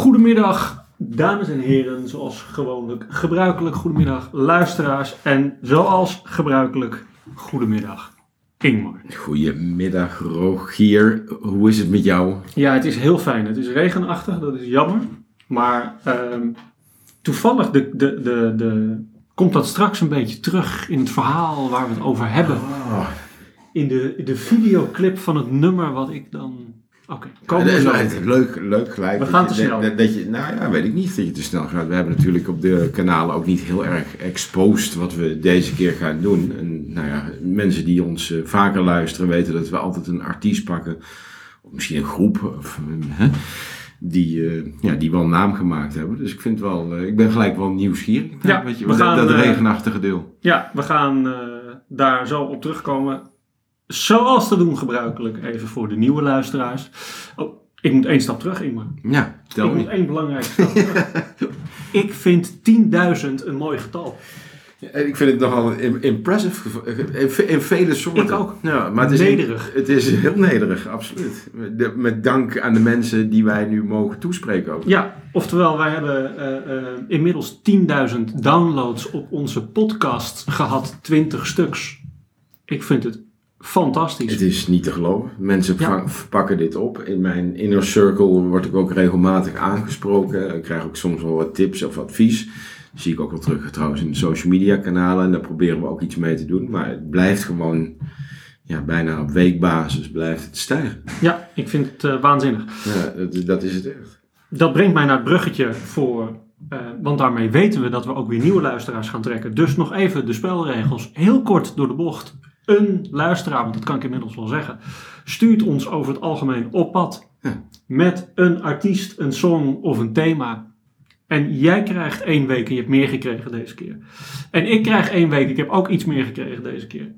Goedemiddag, dames en heren, zoals gewoonlijk gebruikelijk. Goedemiddag, luisteraars. En zoals gebruikelijk, goedemiddag, Ingmar. Goedemiddag Rogier, hoe is het met jou? Ja, het is heel fijn. Het is regenachtig, dat is jammer. Maar ehm, toevallig de, de, de, de, komt dat straks een beetje terug in het verhaal waar we het over hebben. Oh, In de, de videoclip van het nummer wat ik dan... Oké, dat is leuk, leuk gelijk. We dat gaan je- te snel. Dat, dat je, nou ja, weet ik niet dat je te snel gaat. We hebben natuurlijk op de kanalen ook niet heel erg exposed wat we deze keer gaan doen. En nou ja, mensen die ons eh, vaker luisteren weten dat we altijd een artiest pakken. Of misschien een groep. Of, eh, hè, die, eh, ja, die wel naam gemaakt hebben. Dus ik vind wel, ik ben gelijk wel nieuwsgierig. Ja, weet je, we dat, gaan, dat eh, regenachtige deel. Ja, we gaan daar zo op terugkomen. Zoals te doen gebruikelijk, even voor de nieuwe luisteraars. Oh, ik moet één stap terug, Ingmar. Ja, Ik tel moet me. één belangrijke stap terug. Ik vind 10.000 een mooi getal. En ik vind het nogal im- impressive in, ve- in vele soorten. Ik ook. Ja, maar het is Nederig. Het is heel nederig, absoluut. De- met dank aan de mensen die wij nu mogen toespreken ook. Ja, oftewel, wij hebben eh, eh, inmiddels 10.000 downloads op onze podcast gehad, 20 stuks. Ik vind het fantastisch. Het is niet te geloven. Mensen Ja. pakken dit op. In mijn inner circle word ik ook regelmatig aangesproken. Ik krijg ook soms wel wat tips of advies. Dat zie ik ook wel terug trouwens in de social media kanalen. En daar proberen we ook iets mee te doen. Maar het blijft gewoon ja, bijna op weekbasis blijft het stijgen. Ja, ik vind het eh, waanzinnig. Ja, dat, dat is het echt. Dat brengt mij naar het bruggetje voor. eh, want daarmee weten we dat we ook weer nieuwe luisteraars gaan trekken. Dus nog even de spelregels. Heel kort door de bocht. Een luisteraar, want dat kan ik inmiddels wel zeggen. Stuurt ons over het algemeen op pad. Ja. Met een artiest, een song of een thema. En jij krijgt één week en je hebt meer gekregen deze keer. En ik krijg één week, ik heb ook iets meer gekregen deze keer.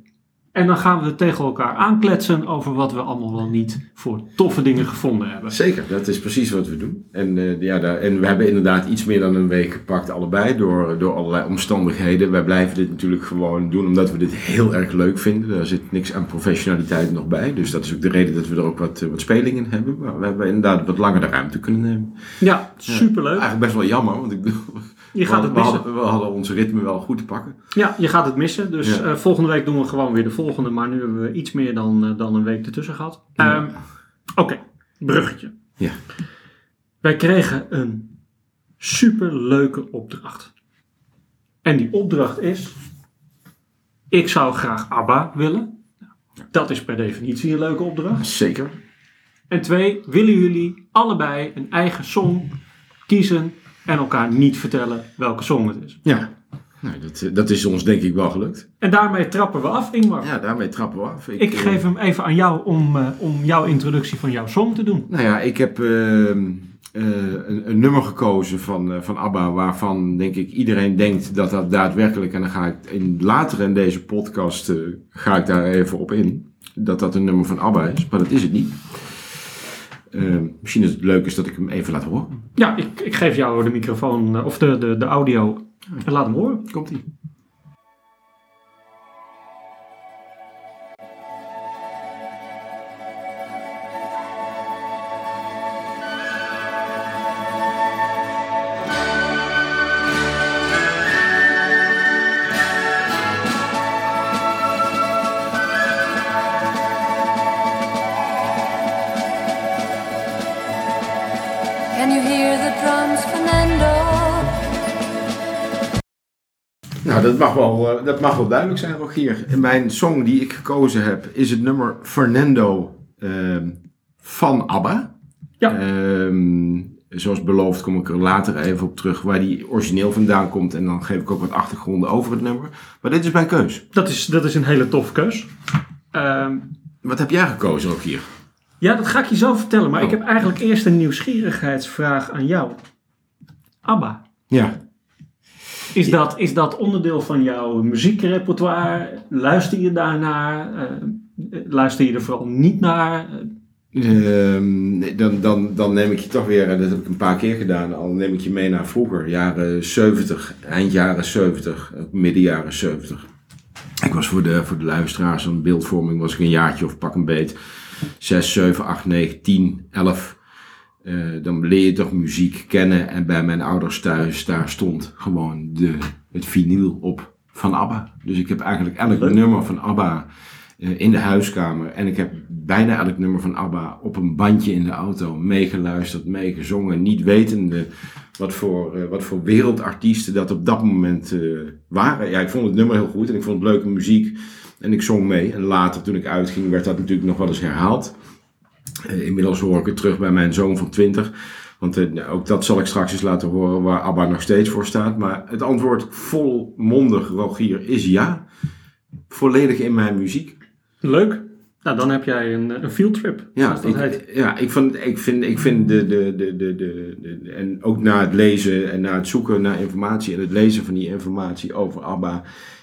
En dan gaan we tegen elkaar aankletsen over wat we allemaal wel niet voor toffe dingen gevonden hebben. Zeker, dat is precies wat we doen. En, eh, ja, daar, en we hebben inderdaad iets meer dan een week gepakt, allebei, door, door allerlei omstandigheden. Wij blijven dit natuurlijk gewoon doen omdat we dit heel erg leuk vinden. Daar zit niks aan professionaliteit nog bij. Dus dat is ook de reden dat we er ook wat, eh, wat spelingen in hebben. Maar we hebben inderdaad wat langer de ruimte kunnen nemen. Ja, superleuk. Eigenlijk best wel jammer, want ik bedoel, Je gaat het we, missen. hadden, we hadden ons ritme wel goed te pakken. Ja, je gaat het missen. Dus Ja. eh, volgende week doen we gewoon weer de volgende. Maar nu hebben we iets meer dan, eh, dan een week ertussen gehad. Ja. Ehm, Oké, bruggetje. Ja. Wij kregen een superleuke opdracht. En die opdracht is... Ik zou graag ABBA willen. Dat is per definitie een leuke opdracht. Zeker. En twee, willen jullie allebei een eigen song kiezen... en elkaar niet vertellen welke song het is. Ja, nou, dat, eh, dat is ons denk ik wel gelukt. En daarmee trappen we af, Ingmar. Ja, daarmee trappen we af. Ik eh, geef hem even aan jou om, eh, om jouw introductie van jouw song te doen. Nou ja, ik heb ehm, eh, een, een nummer gekozen van, van ABBA waarvan denk ik iedereen denkt dat dat daadwerkelijk, en dan ga ik in, later in deze podcast ga ik daar even op in, dat dat een nummer van ABBA is, maar dat is het niet. Ehm, misschien is het leuk is dat ik hem even laat horen. Ja, ik, ik geef jou de microfoon eh, of de, de, de audio en laat hem horen. Komt mag, wel, eh, dat mag wel duidelijk zijn, Rogier. In mijn song die ik gekozen heb is het nummer Fernando ehm, van ABBA. Ja. Ehm, zoals beloofd kom ik er later even op terug waar die origineel vandaan komt. En dan geef ik ook wat achtergronden over het nummer. Maar dit is mijn keus. Dat is, dat is een hele toffe keus. Ehm, Wat heb jij gekozen, Rogier? ja, dat ga ik je zo vertellen. Maar Oh. ik heb eigenlijk eerst een nieuwsgierigheidsvraag aan jou. ABBA. Ja. Is, dat, is dat onderdeel van jouw muziekrepertoire? Luister je daarnaar? Eh, luister je er vooral niet naar? Nee, dan, dan, dan neem ik je toch weer, en dat heb ik een paar keer gedaan, al neem ik je mee naar vroeger, jaren 70, eind jaren 70, ook midden jaren 70. Ik was voor de, voor de luisteraars aan beeldvorming, was ik een jaartje of pak een beet, 6, 7, 8, 9, 10, 11. Eh, dan leer je toch muziek kennen. En bij mijn ouders thuis, daar stond gewoon de, het vinyl op van ABBA. Dus ik heb eigenlijk elk Leuk. nummer van ABBA eh, in de huiskamer. En ik heb bijna elk nummer van ABBA op een bandje in de auto meegeluisterd, meegezongen. Niet wetende wat voor, eh, wat voor wereldartiesten dat op dat moment waren. Ja, ik vond het nummer heel goed en ik vond het leuke muziek. En ik zong mee. En later, toen ik uitging, werd dat natuurlijk nog wel eens herhaald. Eh, inmiddels hoor ik het terug bij mijn zoon van 20. Want eh, ook dat zal ik straks eens laten horen waar ABBA nog steeds voor staat. Maar het antwoord volmondig, Rogier, is ja. Volledig in mijn muziek. Leuk. Nou, dan heb jij een, een field trip. Ja, dat ik, heet. ja ik, vond, ik vind, ik vind de, de, de, de, de, de- En ook na het lezen en na het zoeken naar informatie en het lezen van die informatie over ABBA.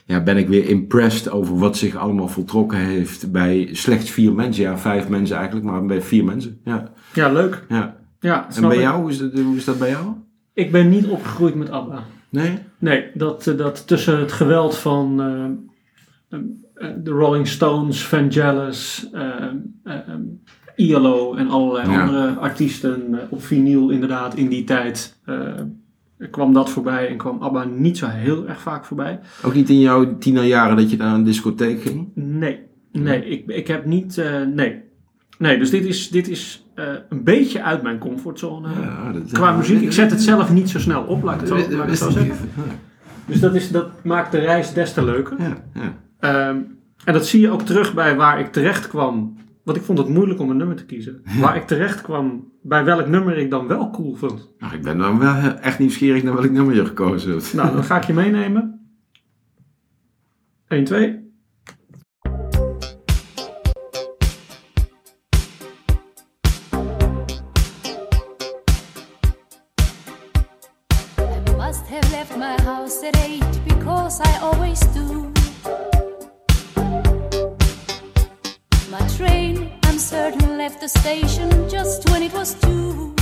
Ja, ben ik weer impressed over wat zich allemaal voltrokken heeft bij slechts vier mensen. Ja, vijf mensen eigenlijk, maar bij vier mensen. Ja, Ja, leuk. ja. Ja, En bij ik. jou, hoe is, dat, hoe is dat bij jou? Ik ben niet opgegroeid met ABBA. Nee? Nee, dat, eh, dat tussen het geweld van eh, eh, de Rolling Stones, Vangelis, eh, eh, ILO en allerlei Ja. andere artiesten op vinyl inderdaad in die tijd kwam dat voorbij en kwam ABBA niet zo heel erg vaak voorbij. Ook niet in jouw tienerjaren dat je naar een discotheek ging? Nee, nee, ik, ik heb niet, eh, nee. Nee, dus dit is, dit is eh, een beetje uit mijn comfortzone. Ja, dat, Qua muziek, ik zet het zelf niet zo snel op, laat ik het zo, Dat laat ik het wist zo ik zeggen. Dus dat, is, dat maakt de reis des te leuker. Ja, ja. Ehm, en dat zie je ook terug bij waar ik terecht kwam. Want ik vond het moeilijk om een nummer te kiezen. Waar ik terecht kwam, bij welk nummer ik dan wel cool vond. Nou, ik ben dan wel echt nieuwsgierig naar welk nummer je gekozen hebt. Nou, dan ga ik je meenemen. 1, 2. I must have left my house at eight because I always do. Certain, left the station just when it was two.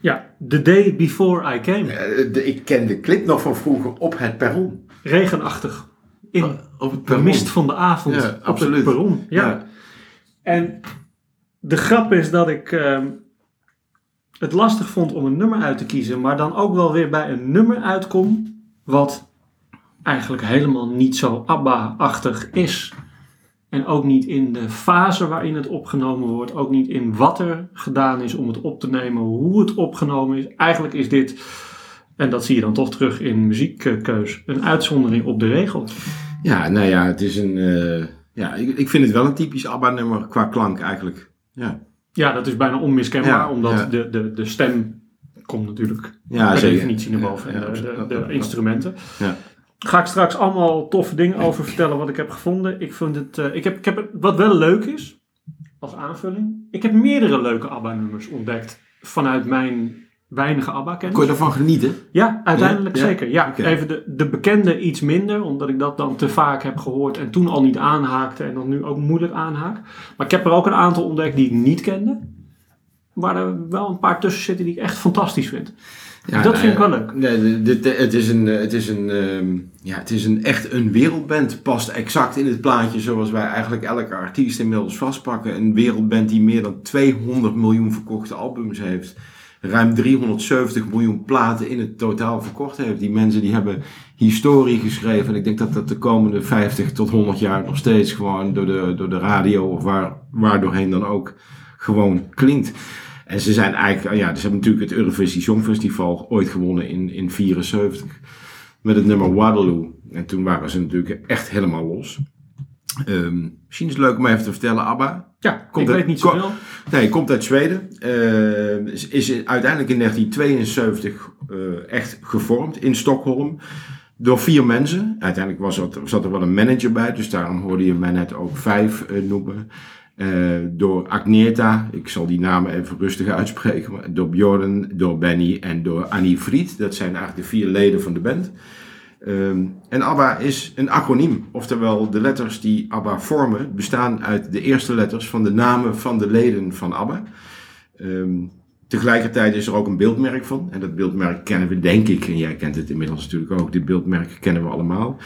Ja, The Day Before I Came. Eh, de- ik ken de clip nog van vroeger op het perron. Regenachtig. In Op het de mist van de avond. Ja, op absoluut. het perron. Ja. Ja. En de grap is dat ik ehm, het lastig vond om een nummer uit te kiezen. Maar dan ook wel weer bij een nummer uitkom. Wat eigenlijk helemaal niet zo ABBA-achtig is. En ook niet in de fase waarin het opgenomen wordt. Ook niet in wat er gedaan is om het op te nemen. Hoe het opgenomen is. Eigenlijk is dit, en dat zie je dan toch terug in muziekkeus, een uitzondering op de regel. Ja, nou ja, het is een. eh, ja, ik, ik vind het wel een typisch ABBA-nummer qua klank eigenlijk. Ja, Ja, dat is bijna onmiskenbaar. Ja, omdat ja. De, de, de stem komt natuurlijk ja per zeker. definitie naar boven. En de, de, instrumenten. Ja. Ga ik straks allemaal toffe dingen over vertellen wat ik heb gevonden. Ik, vind het, eh, ik, heb, ik heb wat wel leuk is, als aanvulling. Ik heb meerdere leuke ABBA-nummers ontdekt vanuit mijn weinige ABBA-kennis. Kon je ervan genieten? Ja, uiteindelijk Ja? Zeker. Ja, even de, de bekende iets minder, omdat ik dat dan te vaak heb gehoord en toen al niet aanhaakte en dan nu ook moeilijk aanhaak. Maar ik heb er ook een aantal ontdekt die ik niet kende. Waar er wel een paar tussen zitten die ik echt fantastisch vind. Ja, dat nou vind ik wel leuk. Nee, de- het is een, eh, het is een, ehm, ja, het is een echt een wereldband. Past exact in het plaatje zoals wij eigenlijk elke artiest inmiddels vastpakken. Een wereldband die meer dan 200 miljoen verkochte albums heeft. Ruim 370 miljoen platen in het totaal verkocht heeft. Die mensen die hebben historie geschreven. En ik denk dat dat de komende 50 tot 100 jaar nog steeds gewoon door de, door de radio of waar, waar doorheen dan ook gewoon klinkt. En ze zijn eigenlijk, ja, ze hebben natuurlijk het Eurovisie Songfestival ooit gewonnen in, in 74 met het nummer Waterloo. En toen waren ze natuurlijk echt helemaal los. Ehm, misschien is het leuk om even te vertellen, ABBA. Ja, Komt ik het- weet niet zoveel. Nee, komt uit Zweden. Ehm, is, is in- uiteindelijk in 1972 eh, echt gevormd in Stockholm. Door vier mensen. Uiteindelijk was er, zat er wel een manager bij. Dus daarom hoorde je mij net ook vijf eh, noemen. Eh, door Agneta, ik zal die namen even rustig uitspreken. Door Bjorn, door Benny en door Annie Fried. Dat zijn eigenlijk de vier leden van de band. Ehm, en ABBA is een acroniem. Oftewel, de letters die ABBA vormen bestaan uit de eerste letters van de namen van de leden van ABBA. Ehm, tegelijkertijd is er ook een beeldmerk van. En dat beeldmerk kennen we denk ik, en jij kent het inmiddels natuurlijk ook. Dit beeldmerk kennen we allemaal.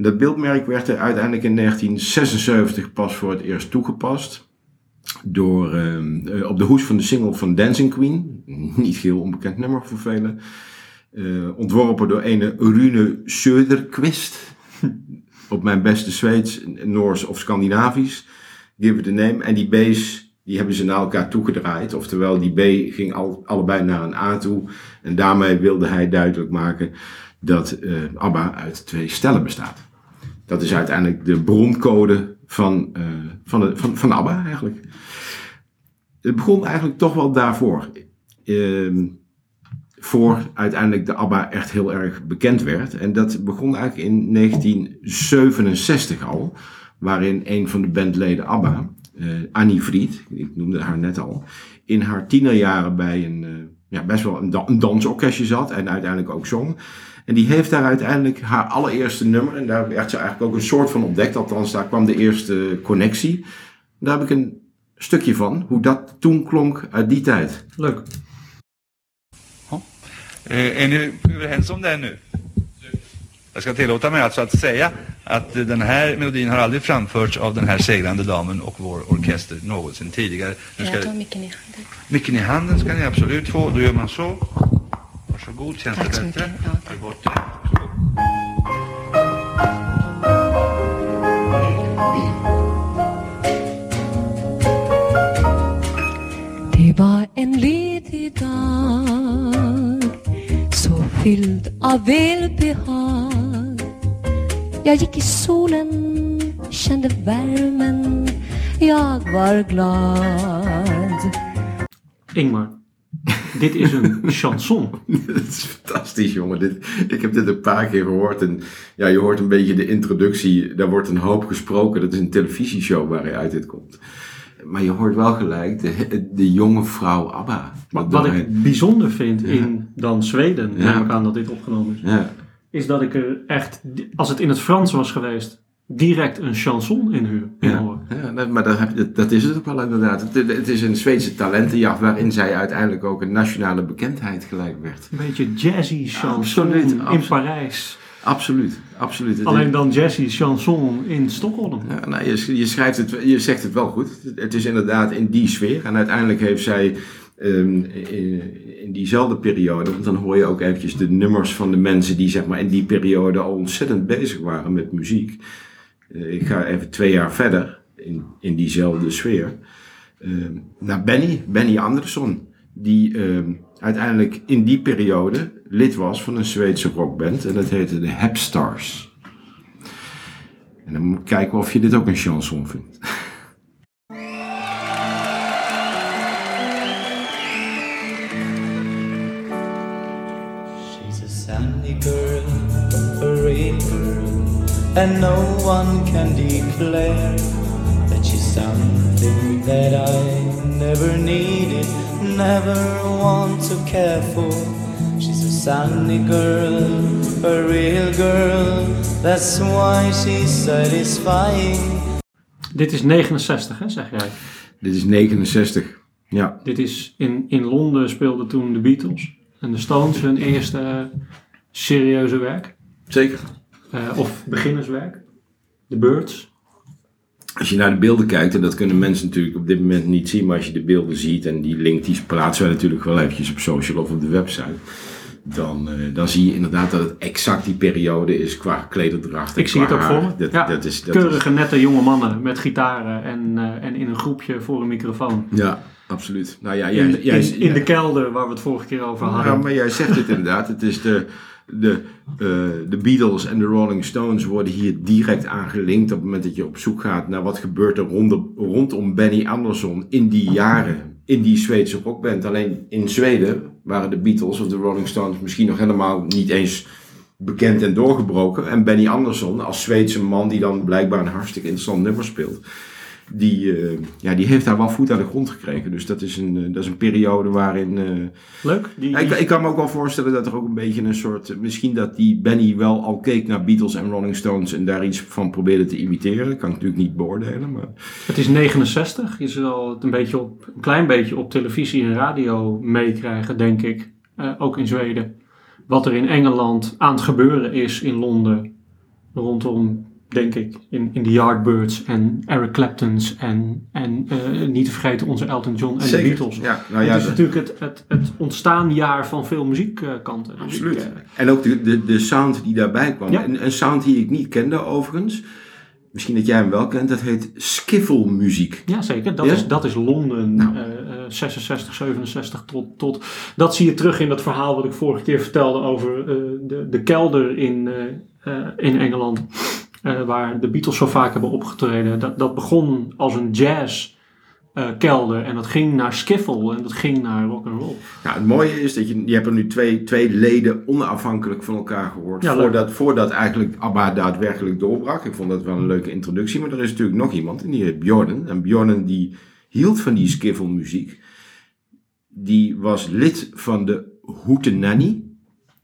Dat beeldmerk werd er uiteindelijk in 1976 pas voor het eerst toegepast. door, ehm, eh, op de hoes van de single van Dancing Queen. Niet heel onbekend nummer voor velen. Eh, ontworpen door ene Rune Söderqvist. op mijn beste Zweeds, Noors of Scandinavisch. Give it a name. En die B's die hebben ze naar elkaar toegedraaid. Oftewel, die B ging al, allebei naar een A toe. En daarmee wilde hij duidelijk maken dat eh, ABBA uit twee stellen bestaat. Dat is uiteindelijk de broncode van, eh, van, de, van, van ABBA eigenlijk. Het begon eigenlijk toch wel daarvoor. Ehm, voor uiteindelijk de ABBA echt heel erg bekend werd. En dat begon eigenlijk in 1967 al. Waarin een van de bandleden ABBA, eh, Annie Fried, ik noemde haar net al, in haar tienerjaren bij een, eh, ja, best wel een dansorkestje zat en uiteindelijk ook zong. En die heeft daar uiteindelijk haar allereerste nummer, en daar werd ze eigenlijk ook een soort van ontdekt, althans daar kwam de eerste connectie. Daar heb ik een stukje van, hoe dat toen klonk uit die tijd. Leuk. Eh, Är ni överens om det nu? Jag ska tillåta mig alltså att säga att den här melodin har aldrig framförts av den här segrande damen och vår orkester någonsin tidigare. Nu Jag tar ska, micken i handen. micken i handen ska ni absolut få. Då gör man så. Varsågod, känns Tack så det mycket. bättre? Ja, tack. Tar bort det. Det var en ledig dag så fylld av välbehag. Jag gick i solen, kände värmen, jag var glad. Ingmar, dit is een chanson. Het is fantastisch, jongen. Dit, ik heb dit een paar keer gehoord. En ja, je hoort een beetje de introductie. Daar wordt een hoop gesproken. Dat is een televisieshow waaruit dit komt. Maar je hoort wel gelijk de, de jonge vrouw Abba. Wat, wat ik bijzonder vind in dan Zweden, Ja. neem ik aan dat dit opgenomen is, Ja, is dat ik er echt, als het in het Frans was geweest, direct een chanson in, huur, in ja, maar dat, heb, dat is het ook wel inderdaad. Het, het is een Zweedse talentenjacht waarin zij uiteindelijk ook een nationale bekendheid gelijk werd. Een beetje jazzy chanson Absoluut, in. Parijs. Absoluut, absoluut. Alleen dan jazzy chanson in Stockholm. Ja, nou, je, je, schrijft het, je zegt het wel goed. Het is inderdaad in die sfeer. En uiteindelijk heeft zij ehm, in, in diezelfde periode, want dan hoor je ook eventjes de nummers van de mensen die zeg maar in die periode al ontzettend bezig waren met muziek. Eh, ik ga even twee jaar verder in, in diezelfde sfeer. Ehm, naar Benny, Benny Andersson, die ehm, uiteindelijk in die periode lid was van een Zweedse rockband. En dat heette de Hepstars. En dan moet ik kijken of je dit ook een chanson vindt. and no one can declare that she's something that I never needed, never want to care for. She's a sunny girl, a real girl, that's why she's satisfying. Dit is 69, hè, zeg jij. Dit is 69. Ja, Dit is in, in Londen speelden toen de Beatles en de Stones hun eerste serieuze werk. zeker. Eh, of beginnerswerk. De Birds. Als je naar de beelden kijkt, en dat kunnen mensen natuurlijk op dit moment niet zien, maar als je de beelden ziet, en die link die plaatsen wij natuurlijk wel eventjes op social of op de website, dan, eh, dan zie je inderdaad dat het exact die periode is qua klederdracht. Ik zie het ook voor me. Dat, ja, dat is, dat keurige, nette jonge mannen met gitaren en, eh, en in een groepje voor een microfoon. Ja, absoluut. Nou ja, jij, In, jij, in, in de kelder waar we het vorige keer over hadden. Ja, maar jij zegt het inderdaad. Het is de, de, eh, de Beatles en de Rolling Stones worden hier direct aan gelinkt. Op het moment dat je op zoek gaat naar wat gebeurt er rondom, rondom Benny Andersson in die jaren. In die Zweedse rockband. Alleen in Zweden waren de Beatles of de Rolling Stones misschien nog helemaal niet eens bekend en doorgebroken. En Benny Andersson als Zweedse man die dan blijkbaar een hartstikke interessant nummer speelt. Die, eh, ja, die heeft daar wel voet aan de grond gekregen. Dus dat is een, eh, dat is een periode waarin... eh, Leuk. Die, ja, ik, ik kan me ook wel voorstellen dat er ook een beetje een soort. Misschien dat die Benny wel al keek naar Beatles en Rolling Stones en daar iets van probeerde te imiteren. Dat kan ik natuurlijk niet beoordelen. Maar Het is 69. Je zal het een, beetje op, een klein beetje op televisie en radio meekrijgen, denk ik. Ook in Zweden. Wat er in Engeland aan het gebeuren is in Londen. Rondom denk ik, in, in de Yardbirds en Eric Clapton's en, en eh, niet te vergeten onze Elton John en de Beatles. Ja, nou ja, het is de- natuurlijk het, het, het ontstaanjaar van veel muziekkanten. Dus Absoluut. ik, eh, En ook de, de, de sound die daarbij kwam. Ja. Een, een sound die ik niet kende overigens. Misschien dat jij hem wel kent. Dat heet skiffelmuziek. Ja, zeker. Dat, Ja? is, dat is Londen Nou. eh, eh, 66, 67 tot, tot... Dat zie je terug in dat verhaal wat ik vorige keer vertelde over de, de kelder in, in Engeland. Eh, waar de Beatles zo vaak hebben opgetreden. Dat, dat begon als een jazz eh, kelder en dat ging naar skiffle en dat ging naar rock and roll. Nou, het mooie is dat je, je hebt er nu twee, twee leden onafhankelijk van elkaar gehoord. Ja, voordat, voordat eigenlijk ABBA daadwerkelijk doorbrak. Ik vond dat wel een leuke introductie. Maar er is natuurlijk nog iemand en die heet Bjorn. En Bjorn die hield van die skiffelmuziek. Die was lid van de Hootenanny.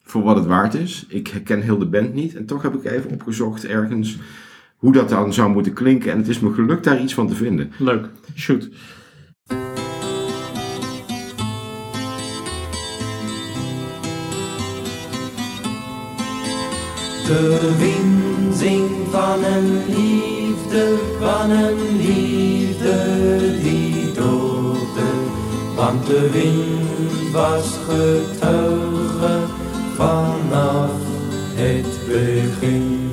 Voor wat het waard is. Ik ken heel de band niet. En toch heb ik even opgezocht ergens hoe dat dan zou moeten klinken. En het is me gelukt daar iets van te vinden. Leuk. Shoot. De wind zingt van een liefde, van een liefde die doodde. Want de wind was getuige vanaf het begin.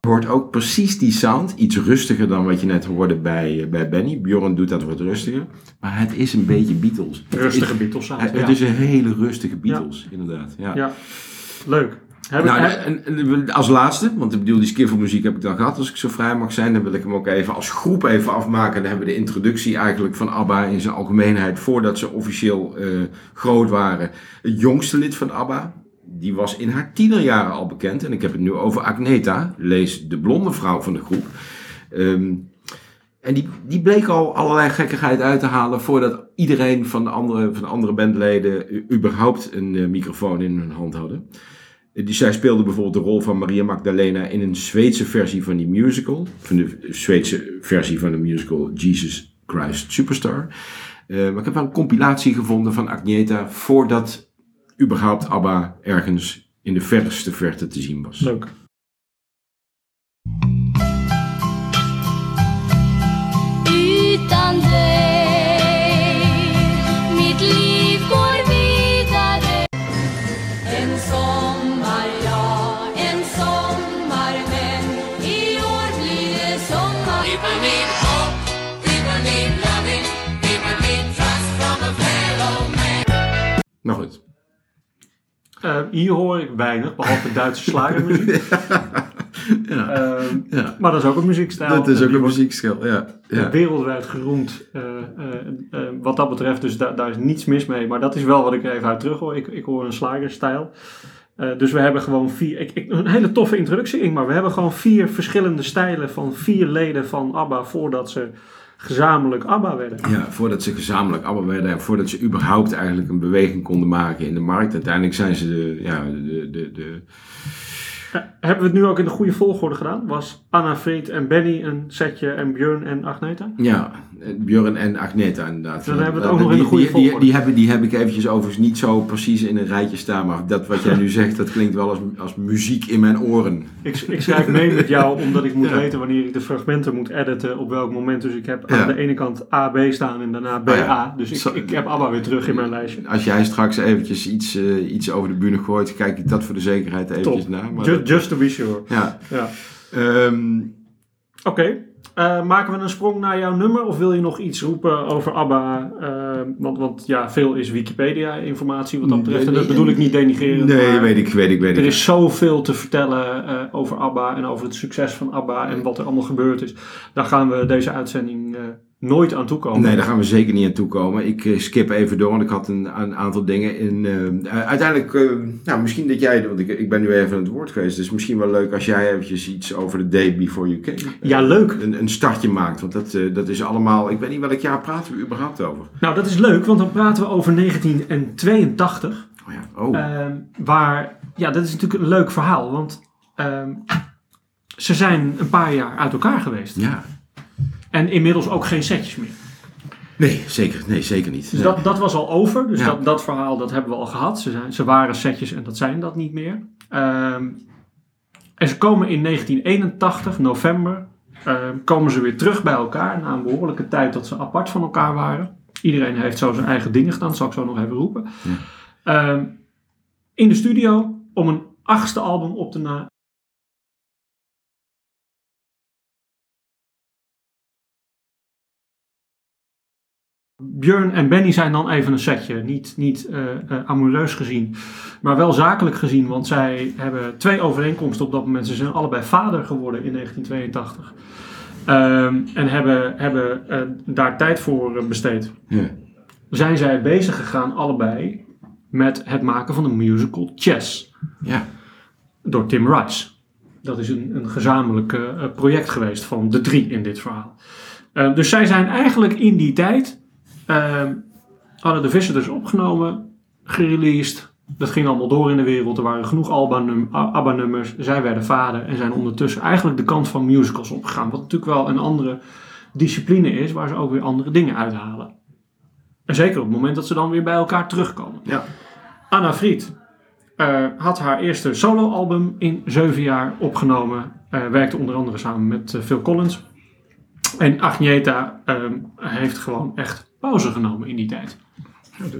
Je hoort ook precies die sound, iets rustiger dan wat je net hoorde bij, eh, bij Benny. Bjorn doet dat wat rustiger, maar het is een beetje Beatles. Rustige Beatles sound. Het, ja. is een hele rustige Beatles, inderdaad. Ja. ja. Leuk. Heb Nou, ik, en, en als laatste, want ik bedoel, die skiffelmuziek heb ik dan gehad, als ik zo vrij mag zijn, dan wil ik hem ook even als groep even afmaken. Dan hebben we de introductie eigenlijk van ABBA in zijn algemeenheid, voordat ze officieel eh, groot waren. Het jongste lid van ABBA, die was in haar tienerjaren al bekend. En ik heb het nu over Agneta, lees de blonde vrouw van de groep. Ehm, en die, die bleek al allerlei gekkigheid uit te halen voordat iedereen van de andere, van de andere bandleden überhaupt een eh, microfoon in hun hand hadden. Eh, Die, zij speelde bijvoorbeeld de rol van Maria Magdalena in een Zweedse versie van die musical. Van de Zweedse versie van de musical Jesus Christ Superstar. Eh, maar ik heb wel een compilatie gevonden van Agneta voordat überhaupt ABBA ergens in de verste verte te zien was. Leuk. Utan Eh, hier hoor ik weinig, behalve Duitse slagermuziek. Ja, Ehm, ja. maar dat is ook een muziekstijl. Dat is ook een wordt muziekschil. Ja, ja. Wereldwijd geroemd eh, eh, eh, wat dat betreft, dus da- daar is niets mis mee. Maar dat is wel wat ik er even uit terug hoor. Ik, ik hoor een slagerstijl. Eh, dus we hebben gewoon vier. Ik, ik, een hele toffe introductie, Ingmar. We hebben gewoon vier verschillende stijlen van vier leden van ABBA voordat ze gezamenlijk ABBA werden. Ja, voordat ze gezamenlijk ABBA werden en voordat ze überhaupt eigenlijk een beweging konden maken in de markt. Uiteindelijk zijn ze de, ja, de, de, de, Eh, hebben we het nu ook in de goede volgorde gedaan? Was Anna Fried en Benny een setje en Björn en Agneta? Ja, Björn en Agneta inderdaad. Dan hebben we het Ja, ook nog in de die- goede die, die, die, hebben, die heb ik eventjes overigens niet zo precies in een rijtje staan. Maar dat wat jij nu zegt, dat klinkt wel als, als muziek in mijn oren. Ik, ik schrijf mee met jou omdat ik moet Ja. weten wanneer ik de fragmenten moet editen op welk moment. Dus ik heb Ja. aan de ene kant AB staan en daarna BA. Oh ja. Dus ik, Zo- ik heb ABBA weer terug in mijn lijstje. Als jij straks eventjes iets, eh, iets over de bühne gooit, kijk ik dat voor de zekerheid eventjes Top. na. Maar Just, dat- just to be sure. ja. Ja. Ehm, Oké. Eh, maken we een sprong naar jouw nummer of wil je nog iets roepen over ABBA? Eh, want, want ja, veel is Wikipedia-informatie wat dat betreft. En dat bedoel ik niet denigrerend. nee, weet ik, weet ik, weet Er ik. is zoveel te vertellen eh, over ABBA en over het succes van ABBA en wat er allemaal gebeurd is. Daar gaan we deze uitzending nooit aan toekomen. Nee, daar gaan we zeker niet aan toe komen. Ik eh, skip even door, want ik had een, een aantal dingen in. eh, uiteindelijk, eh, nou, misschien dat jij, want ik, ik ben nu even aan het woord geweest, dus misschien wel leuk als jij eventjes iets over de Day Before You Came. Ja, leuk. Een, een startje maakt, want dat, dat is allemaal, ik weet niet welk jaar praten we überhaupt over. Nou, dat is leuk, want dan praten we over 1982. Oh ja, oh. Ehm, waar, ja, dat is natuurlijk een leuk verhaal, want ehm, ze zijn een paar jaar uit elkaar geweest. ja. En inmiddels ook geen setjes meer. Nee, zeker, nee, zeker niet. Dus Nee. dat, dat was al over. Dus Ja. dat, dat verhaal dat hebben we al gehad. Ze, zijn, ze waren setjes en dat zijn dat niet meer. Ehm, En ze komen in 1981, november, eh, komen ze weer terug bij elkaar. Na een behoorlijke tijd dat ze apart van elkaar waren. Iedereen heeft zo zijn eigen dingen gedaan, dat zal ik zo nog even roepen. Ehm, in de studio om een achtste album op te na Björn en Benny zijn dan even een setje. Niet, niet eh, eh, amoureus gezien, maar wel zakelijk gezien. Want zij hebben twee overeenkomsten op dat moment. Ze zijn allebei vader geworden in 1982. Ehm, en hebben, hebben eh, daar tijd voor besteed. Ja. Zijn zij bezig gegaan, allebei, met het maken van de musical Chess. Ja. Door Tim Rice. Dat is een, een gezamenlijk project geweest van de drie in dit verhaal. Eh, dus zij zijn eigenlijk in die tijd Ehm, hadden de Visitors opgenomen, gereleased. Dat ging allemaal door in de wereld. Er waren genoeg ABBA-nummers. Zij werden vader en zijn ondertussen eigenlijk de kant van musicals opgegaan. Wat natuurlijk wel een andere discipline is, waar ze ook weer andere dingen uithalen. En zeker op het moment dat ze dan weer bij elkaar terugkomen. Ja. Anna Fried eh, had haar eerste soloalbum in zeven jaar opgenomen. Eh, werkte onder andere samen met eh, Phil Collins. En Agneta ehm, heeft gewoon echt pauze genomen in die tijd.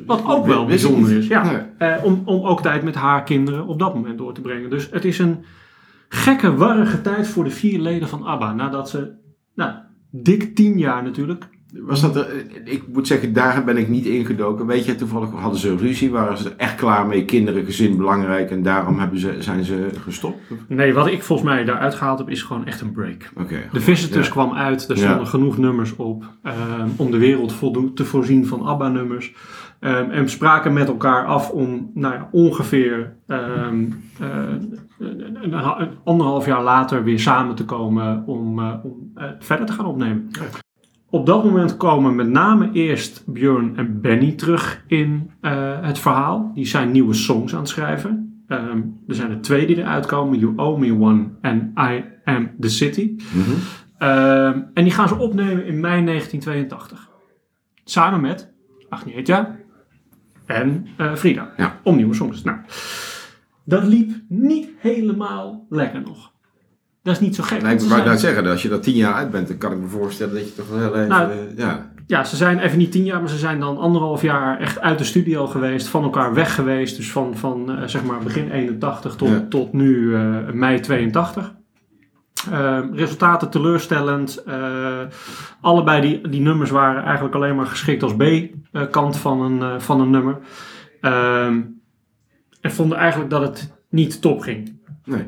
Wat ook wel bijzonder is. Ja. Eh, om, om ook tijd met haar kinderen op dat moment door te brengen. Dus het is een gekke, warrige tijd voor de vier leden van ABBA. Nadat ze, nou, dik tien jaar natuurlijk. Was dat er, ik moet zeggen, daar ben ik niet ingedoken. Weet je, toevallig hadden ze ruzie, waren ze er echt klaar mee, kinderen, gezin belangrijk en daarom hebben ze, zijn ze gestopt? Nee, wat ik volgens mij daaruit gehaald heb, is gewoon echt een break. De Visitors Ja. kwam uit, er Ja. stonden genoeg nummers op ehm, om de wereld voldoen, te voorzien van ABBA-nummers. Ehm, en spraken met elkaar af om nou ja, ongeveer ehm, eh, een, een, een anderhalf jaar later weer samen te komen om, eh, om eh, verder te gaan opnemen. Op dat moment komen met name eerst Björn en Benny terug in eh, het verhaal. Die zijn nieuwe songs aan het schrijven. Ehm, er zijn er twee die eruit komen. You Owe Me One en I Am The City. Mhm. Ehm, en die gaan ze opnemen in mei 1982. Samen met Agneta en eh, Frida. Ja. Om nieuwe songs. Nou, dat liep niet helemaal lekker nog. Dat is niet zo gek. Nee, ik wou net zeggen, dat als je er tien jaar uit bent, dan kan ik me voorstellen dat je toch wel heel even... Nou, ja. Ja, ze zijn even niet tien jaar, maar ze zijn dan anderhalf jaar echt uit de studio geweest, van elkaar weg geweest. Dus van, van eh, zeg maar begin 81 tot, Ja. tot nu eh, mei 82. Eh, resultaten teleurstellend. Eh, allebei die, die nummers waren eigenlijk alleen maar geschikt als B-kant van, een, van een nummer. Ehm, en vonden eigenlijk dat het niet top ging. Nee.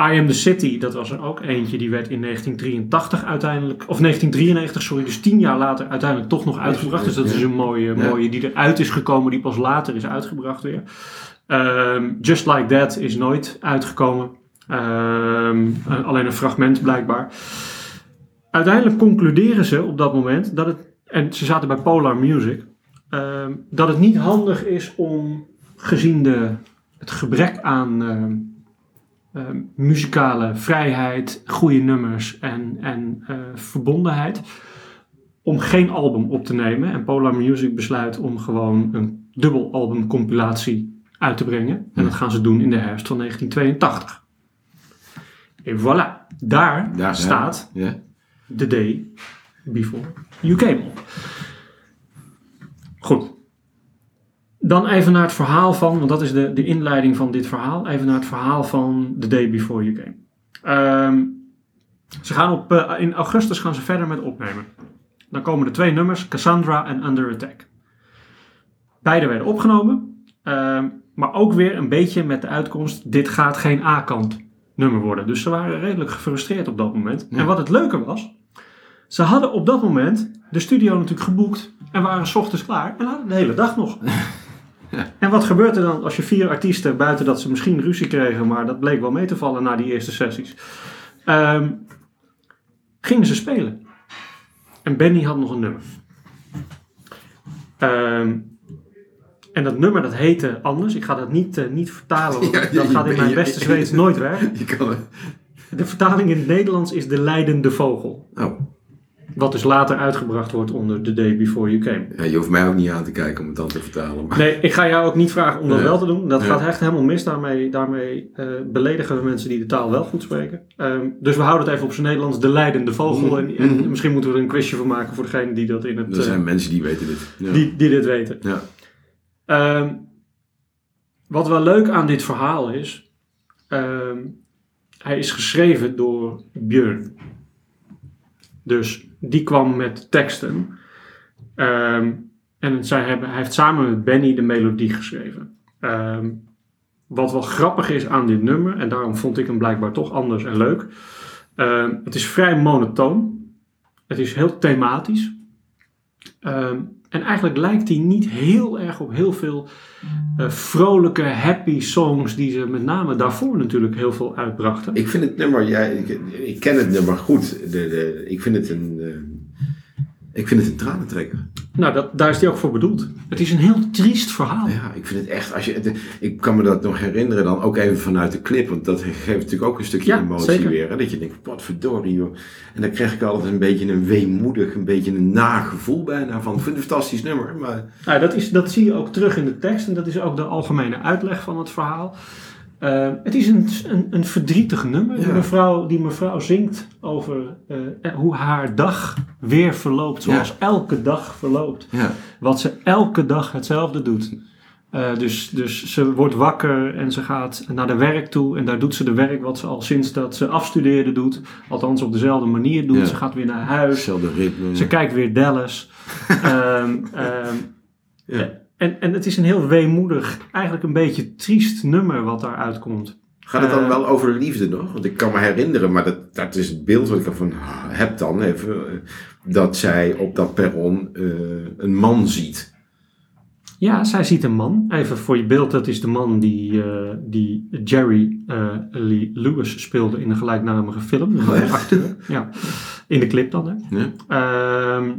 I Am The City, dat was er ook eentje. Die werd in 1983 uiteindelijk, of 1993, sorry, dus tien jaar later uiteindelijk toch nog uitgebracht. Dus dat is een mooie, mooie die eruit is gekomen, die pas later is uitgebracht weer. Ehm, Just Like That is nooit uitgekomen. Ehm, eh, alleen een fragment blijkbaar. Uiteindelijk concluderen ze op dat moment dat het, en ze zaten bij Polar Music, ehm, dat het niet handig is om gezien de, het gebrek aan muzikale vrijheid, goede nummers en, en eh, verbondenheid, om geen album op te nemen. En Polar Music besluit om gewoon een dubbelalbum compilatie uit te brengen. En dat gaan ze doen in de herfst van 1982. En voilà, daar staat Ja. The Day Before You Came op. Goed. Dan even naar het verhaal van, want dat is de, de inleiding van dit verhaal. Even naar het verhaal van The Day Before You Came. Ehm, ze gaan op, eh, in augustus gaan ze verder met opnemen. Dan komen de twee nummers, Cassandra en Under Attack. Beide werden opgenomen, ehm, maar ook weer een beetje met de uitkomst, dit gaat geen A-kant nummer worden. Dus ze waren redelijk gefrustreerd op dat moment. Ja. En wat het leuke was, ze hadden op dat moment de studio natuurlijk geboekt en waren 's ochtends klaar en hadden de hele dag nog. En wat gebeurt er dan als je vier artiesten, buiten dat ze misschien ruzie kregen, maar dat bleek wel mee te vallen na die eerste sessies, ehm, gingen ze spelen. En Benny had nog een nummer. Ehm, en dat nummer dat heette anders. Ik ga dat niet, eh, niet vertalen, want Ja, dat gaat in mijn beste Zweeds nooit werken. Je kan het... De vertaling in het Nederlands is De Leidende Vogel. Oh. Wat dus later uitgebracht wordt onder The Day Before You Came. Ja, je hoeft mij ook niet aan te kijken om het dan te vertalen. Maar... Nee, ik ga jou ook niet vragen om dat Nee. wel te doen. Dat Nee. gaat echt helemaal mis. Daarmee, daarmee eh, beledigen we mensen die de taal wel goed spreken. Ehm, dus we houden het even op zijn Nederlands. De leidende vogel. En, en Mhm. misschien moeten we er een quizje van maken voor degene die dat in het... Er zijn eh, mensen die weten dit. Ja. die, die dit weten. Ja. Ehm, wat wel leuk aan dit verhaal is... ehm, hij is geschreven door Björn. Dus die kwam met teksten. Ehm, en zij hebben, hij heeft samen met Benny de melodie geschreven. Ehm, wat wel grappig is aan dit nummer, en daarom vond ik hem blijkbaar toch anders en leuk. ehm, het is vrij monotoon. Het is heel thematisch. En eigenlijk lijkt hij niet heel erg op heel veel eh, vrolijke, happy songs die ze met name daarvoor natuurlijk heel veel uitbrachten. Ik vind het nummer, ja, ik, ik ken het nummer goed. De, de, ik vind het een, eh, ik vind het een tranentrekker. Nou, dat, daar is hij ook voor bedoeld. Het is een heel triest verhaal. Ja, ik vind het echt, als je, het- ik kan me dat nog herinneren dan ook even vanuit de clip, want dat geeft natuurlijk ook een stukje Ja, emotie zeker. weer. Hè? Dat je denkt, wat verdorie joh. En dan krijg ik altijd een beetje een weemoedig, een beetje een nagevoel bijna van, ik vind het een fantastisch nummer, maar Nou, dat, is, dat zie je ook terug in de tekst en dat is ook de algemene uitleg van het verhaal. Eh, het is een, een, een verdrietig nummer. Die, mevrouw, die mevrouw zingt over eh, hoe haar dag weer verloopt, zoals elke dag verloopt. ja, Wat ze elke dag hetzelfde doet. Eh, dus, dus ze wordt wakker en ze gaat naar de werk toe en daar doet ze de werk wat ze al sinds dat ze afstudeerde doet. Althans op dezelfde manier doet. Ze gaat weer naar huis. hetzelfde ritme. Ze kijkt weer Dallas. Ehm, ehm, Ja. En, en het is een heel weemoedig, eigenlijk een beetje triest nummer wat daaruit komt. Gaat het dan Eh, wel over liefde nog? Want ik kan me herinneren, maar dat, dat is het beeld wat ik ervan heb dan even, eh, dat zij op dat perron eh, een man ziet. Ja, zij ziet een man. Even voor je beeld, dat is de man die, die Jerry Lee Lewis speelde in een gelijknamige film. Oh. Ja, in de clip dan. Hè. Ja? Ehm,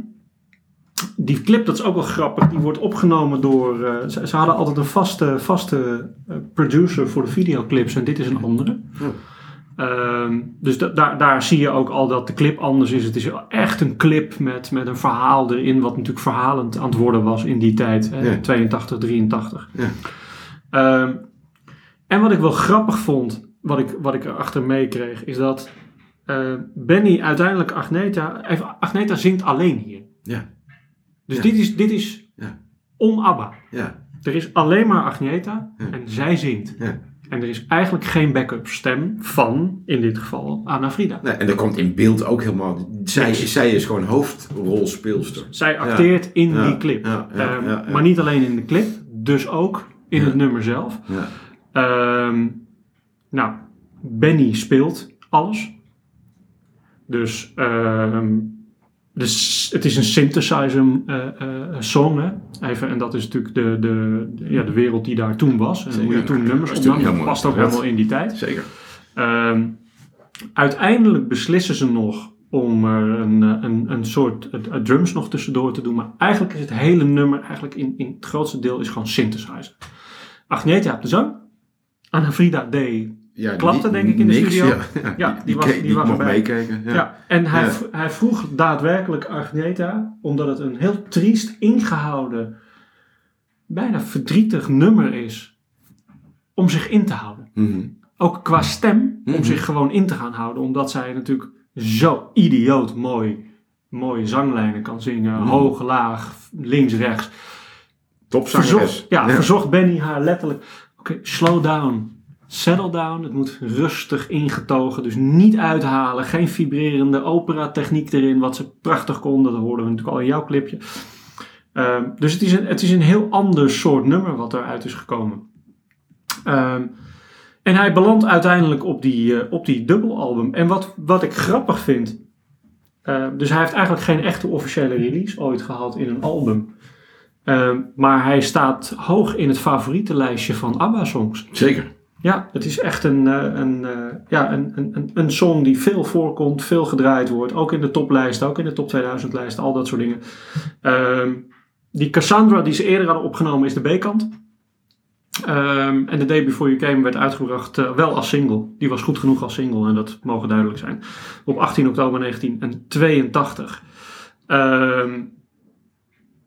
die clip, dat is ook wel grappig, die wordt opgenomen door... eh, ze, ze hadden altijd een vaste, vaste eh, producer voor de videoclips en dit is een andere. Oh. Ehm, dus da- daar, daar zie je ook al dat de clip anders is. Het is echt een clip met, met een verhaal erin, wat natuurlijk verhalend aan het worden was in die tijd, hè, Ja. 82, 83. Ja. Ehm, en wat ik wel grappig vond, wat ik, wat ik erachter meekreeg, is dat eh, Benny uiteindelijk Agneta, even, Agneta zingt alleen hier. Ja. Dus Ja. dit is, dit is Ja. on-ABBA. Ja. Er is alleen maar Agneta en zij zingt. Ja. En er is eigenlijk geen backup stem van, in dit geval, Anna Frida. Nee, en dat komt in beeld ook helemaal. Zij, zij is gewoon hoofdrolspeelster. Zij acteert in die clip. Ehm. Maar niet alleen in de clip, dus ook in het nummer zelf. Ja. Ehm, nou, Benny speelt alles. Dus, ehm, dus het is een synthesizer eh, eh, song. Hè? Even, en dat is natuurlijk de, de, de- ja, de wereld die daar toen was. En hoe je toen nummers opnam. Dat past ook helemaal in die tijd. Zeker. Ehm, uiteindelijk beslissen ze nog om er een, eh, een, een soort eh, eh, drums nog tussendoor te doen. Maar eigenlijk is het hele nummer, eigenlijk in, in het grootste deel, is gewoon synthesizer. Agneta op de zang. Anna Frida deed Ja, Klapte, die- denk ik, in de studio. Ja, die, die was- keek- die was erbij. meekijken. Ja. Ja, en hij, hij vroeg daadwerkelijk Agneta, omdat het een heel triest ingehouden, bijna verdrietig nummer is, om zich in te houden. Mhm. Ook qua stem, om Mhm. zich gewoon in te gaan houden, omdat zij natuurlijk zo idioot mooi, mooie zanglijnen kan zingen, Mhm. hoog, laag, links, rechts. Topzangeres. Verzocht, ja, verzocht Benny haar letterlijk, oké, slow down. Settle down, het moet rustig ingetogen, dus niet uithalen. Geen vibrerende opera-techniek erin, wat ze prachtig kon. Dat hoorden we natuurlijk al in jouw clipje. Ehm, dus het is, een, het is een heel ander soort nummer wat eruit is gekomen. Ehm, en hij belandt uiteindelijk op die, eh, op die dubbelalbum. En wat, wat ik grappig vind, eh, dus hij heeft eigenlijk geen echte officiële release ooit gehad in een album. Ehm, maar hij staat hoog in het favorietenlijstje van ABBA-songs. Zeker. Ja, het is echt een, eh, een, eh, ja, een, een, een- song die veel voorkomt, veel gedraaid wordt. Ook in de toplijsten, ook in de top 2000 lijsten, al dat soort dingen. Ehm, die Cassandra die ze eerder hadden opgenomen is de B-kant. Ehm, en The Day Before You Came werd uitgebracht eh, wel als single. Die was goed genoeg als single en dat mogen duidelijk zijn. Op 18 oktober 1982.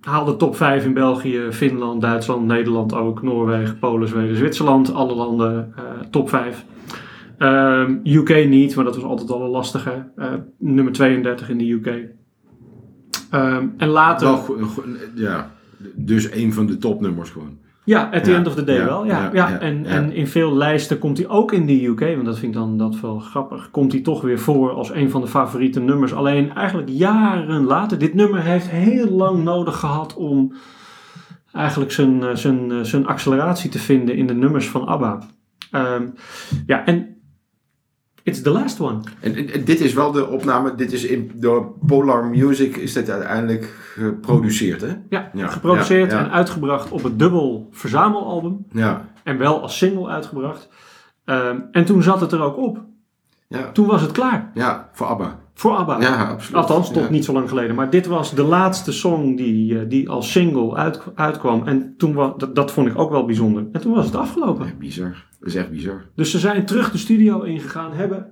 Haalde top 5 in België, Finland, Duitsland, Nederland ook, Noorwegen, Polen, Zweden, Zwitserland. Alle landen eh, top 5. Ehm, UK niet, maar dat was altijd al een lastige. Eh, nummer 32 in de UK. Ehm, en later... Ja, dus een van de topnummers gewoon. Ja, at the Ja, end of the day ja, wel. Ja, ja, en, en in veel lijsten komt hij ook in de UK, want dat vind ik dan dat wel grappig. Komt hij toch weer voor als een van de favoriete nummers. Alleen eigenlijk jaren later. Dit nummer heeft heel lang nodig gehad om eigenlijk zijn, eh, zijn, eh, zijn acceleratie te vinden in de nummers van ABBA. Ehm, ja, en it's the last one. En, en- en dit is wel de opname, dit is in, door Polar Music is dit uiteindelijk geproduceerd, hè? Ja, Ja, geproduceerd ja, ja. en uitgebracht op het dubbel verzamelalbum. Ja, En wel als single uitgebracht. Ehm, en toen zat het er ook op. ja, Toen was het klaar. ja, voor ABBA. Voor ABBA. Ja, absoluut. Althans, tot Ja. niet zo lang geleden. Maar dit was de laatste song die, eh, die als single uit, uitkwam. En toen was, dat, dat vond ik ook wel bijzonder. En toen was het afgelopen. Ja, bizar. Dat is echt bizar. Dus ze zijn terug de studio ingegaan. Hebben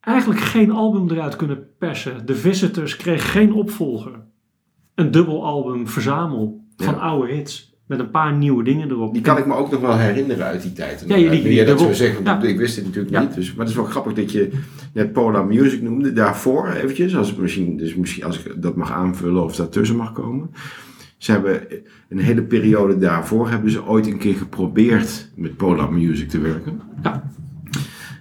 eigenlijk geen album eruit kunnen persen. The Visitors kreeg geen opvolger. Een dubbel album verzamel van Ja. oude hits. Met een paar nieuwe dingen erop. Die kan ik me ook nog wel herinneren uit die tijd. Ja, die- dat dubbel- zo zegt, ja. ik wist het natuurlijk Ja. niet. Dus, maar het is wel grappig dat je net Polar Music noemde. Daarvoor eventjes, als, ik misschien, dus misschien als ik dat mag aanvullen of daartussen mag komen. Ze hebben een hele periode daarvoor hebben ze ooit een keer geprobeerd met Polar Music te werken. Ja.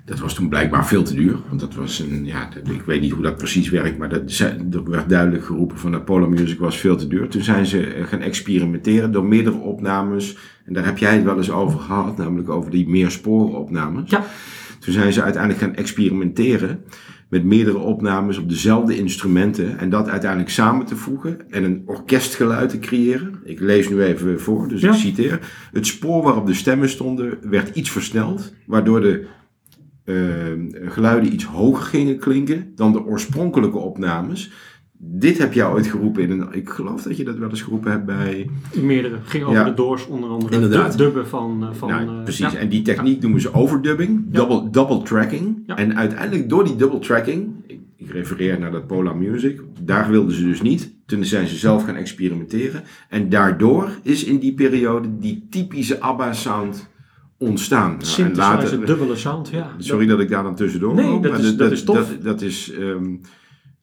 Dat was toen blijkbaar veel te duur. Want dat was een, ja, ik weet niet hoe dat precies werkt, maar dat, er werd duidelijk geroepen van dat Polar Music was veel te duur. Toen zijn ze eh, gaan experimenteren door meerdere opnames. En daar heb jij het wel eens over gehad, namelijk over die meersporenopnames. Ja. Toen zijn ze uiteindelijk gaan experimenteren met meerdere opnames op dezelfde instrumenten. En dat uiteindelijk samen te voegen en een orkestgeluid te creëren. Ik lees nu even voor, dus Ja. ik citeer. Het spoor waarop de stemmen stonden werd iets versneld, waardoor de geluiden iets hoger gingen klinken dan de oorspronkelijke opnames. Dit heb jij ooit geroepen in een. Ik geloof dat je dat wel eens geroepen hebt bij. Meerdere. Ging over Ja. de doors onder andere. Inderdaad. Du- Dubben van... eh, van nou, eh, precies. ja. En die techniek noemen ze overdubbing, Ja. double, double tracking. Ja. En uiteindelijk door die double tracking, ik, ik refereer naar dat Polar Music, daar wilden ze dus niet. Toen zijn ze zelf gaan experimenteren. En daardoor is in die periode die typische ABBA-sound ontstaan. Nou, en Synthesizer, dubbele sound, ja. Sorry dat ik daar dan tussendoor Nee, kom, dat maar is- dat is tof. Dat, dat is ehm,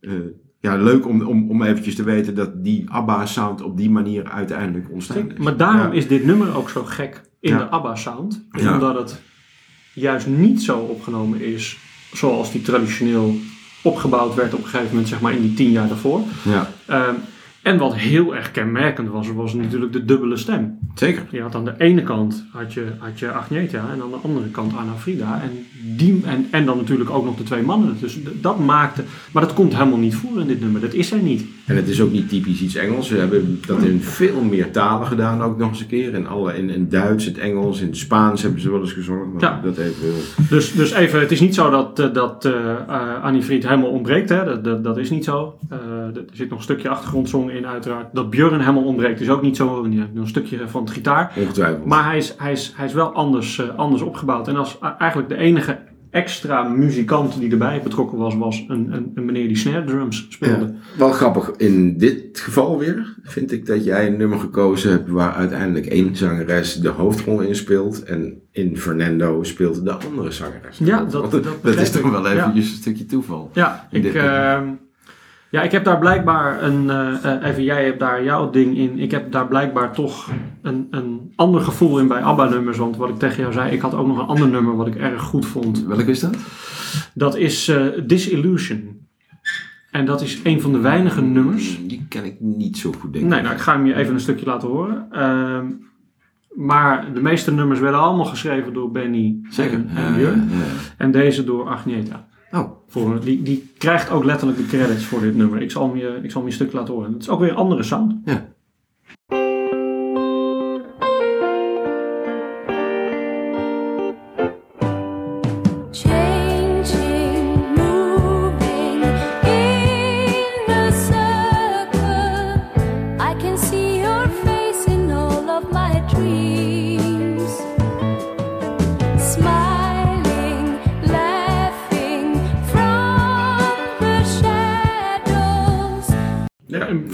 eh, ja, leuk om, om, om eventjes te weten dat die ABBA-sound op die manier uiteindelijk ontstaan is. Maar daarom Ja. is dit nummer ook zo gek in Ja. de ABBA-sound. Ja. Omdat het juist niet zo opgenomen is zoals die traditioneel opgebouwd werd op een gegeven moment, zeg maar in die tien jaar daarvoor. Ja, Ehm, en wat heel erg kenmerkend was, was natuurlijk de dubbele stem. zeker. Je had aan de ene kant had je, had je Agneta en aan de andere kant Anna Frida. En, die, en, en dan natuurlijk ook nog de twee mannen. Dus dat maakte... Maar dat komt helemaal niet voor in dit nummer. Dat is er niet. En het is ook niet typisch iets Engels. We hebben dat in veel meer talen gedaan ook nog eens een keer. In, alle, in, in Duits, het Engels, in het Spaans hebben ze wel eens gezongen. Maar Ja. dat even... Dus, dus even, het is niet zo dat, eh, dat eh, Annie Fried helemaal ontbreekt. Hè? Dat, dat, dat is niet zo. Eh, er zit nog een stukje achtergrondzong in uiteraard. Dat Björn helemaal ontbreekt is ook niet zo. nog een stukje van het gitaar. Ongetwijfeld. Maar hij is, hij is, hij is wel anders, anders opgebouwd. En als eigenlijk de enige extra muzikant die erbij betrokken was, was een, een, een meneer die snare drums speelde. Ja, wel grappig. In dit geval weer vind ik dat jij een nummer gekozen hebt waar uiteindelijk één zangeres de hoofdrol in speelt. En in Fernando speelt de andere zangeres. Ja, dat- dat is toch wel Ja. eventjes een stukje toeval. Ja, ik, ja, ik heb daar blijkbaar een. eh, eh, even, jij hebt daar jouw ding in. Ik heb daar blijkbaar toch een, een ander gevoel in bij ABBA-nummers. Want wat ik tegen jou zei, ik had ook nog een ander nummer wat ik erg goed vond. Welke is dat? Dat is eh, Disillusion. En dat is een van de weinige nummers. Mm, Die ken ik niet zo goed, denk ik. Nee, nou, ik ga hem je even een stukje laten horen. Ehm, maar de meeste nummers werden allemaal geschreven door Benny Zeker. en, en En deze door Agneta. Oh, Voor, die, die krijgt ook letterlijk de credits voor dit nummer. Ik zal hem je, ik zal hem je stuk laten horen. Het is ook weer een andere sound. ja.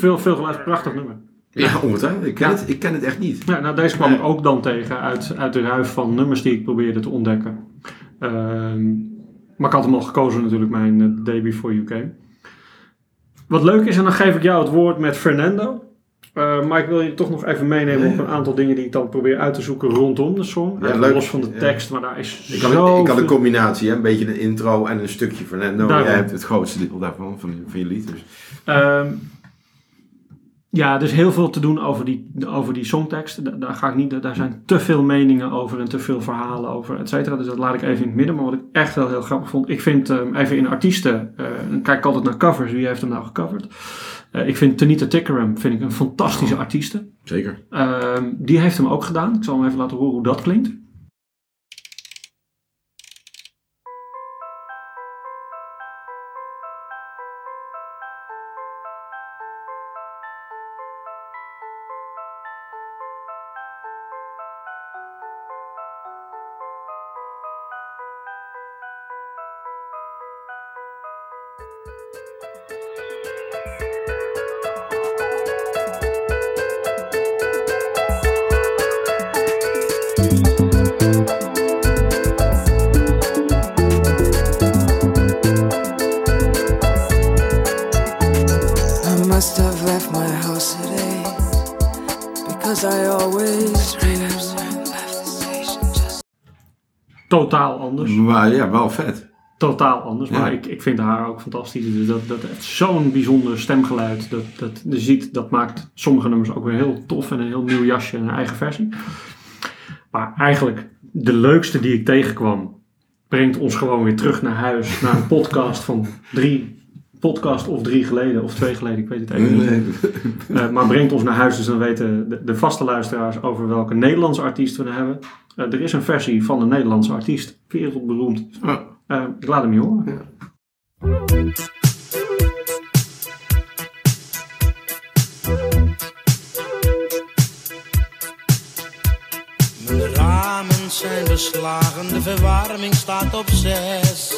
Veel, veel geluid, prachtig nummer. Ja, ongetwijfeld. Ik ken, Ja. het, ik ken het echt niet. Ja, nou, deze kwam ik ook dan tegen uit, uit de ruif van nummers die ik probeerde te ontdekken. Ehm, maar ik had hem al gekozen natuurlijk, mijn eh, Day Before You Came. Wat leuk is, en dan geef ik jou het woord met Fernando. Eh, maar ik wil je toch nog even meenemen op een aantal dingen die ik dan probeer uit te zoeken rondom de song. Ja, Even leuk. Los van de Ja. tekst, maar daar is Ik zo een, ik kan een combinatie, hè? een beetje een intro en een stukje Fernando. Daarom. Jij hebt het grootste deel daarvan, van, van je lied. Dus. Ehm, ja, er is heel veel te doen over die, over die songtekst. Da- Daar, ga ik niet, daar zijn te veel meningen over en te veel verhalen over, et cetera. Dus dat laat ik even in het midden. Maar wat ik echt wel heel grappig vond, ik vind ehm, even in artiesten, eh, dan kijk ik altijd naar covers, wie heeft hem nou gecoverd? Eh, ik vind Tanita Tikaram vind ik een fantastische artieste. Zeker. Ehm, die heeft hem ook gedaan. Ik zal hem even laten horen hoe dat klinkt. Maar ja, wel vet. totaal anders. Ja. Maar ik, ik vind haar ook fantastisch. Dus dat, dat heeft zo'n bijzonder stemgeluid. Dat, dat, je ziet, dat maakt sommige nummers ook weer heel tof en een heel nieuw jasje en een eigen versie. Maar eigenlijk de leukste die ik tegenkwam, brengt ons gewoon weer terug naar huis. Naar een podcast van drie, podcast of drie geleden of twee geleden, ik weet het even niet. Eh, maar brengt ons naar huis, dus dan weten de, de vaste luisteraars over welke Nederlandse artiest we hebben. Eh, er is een versie van een Nederlandse artiest, wereldberoemd. Oh. Eh, ik laat hem je horen. Mijn ramen zijn beslagen, de verwarming staat op zes.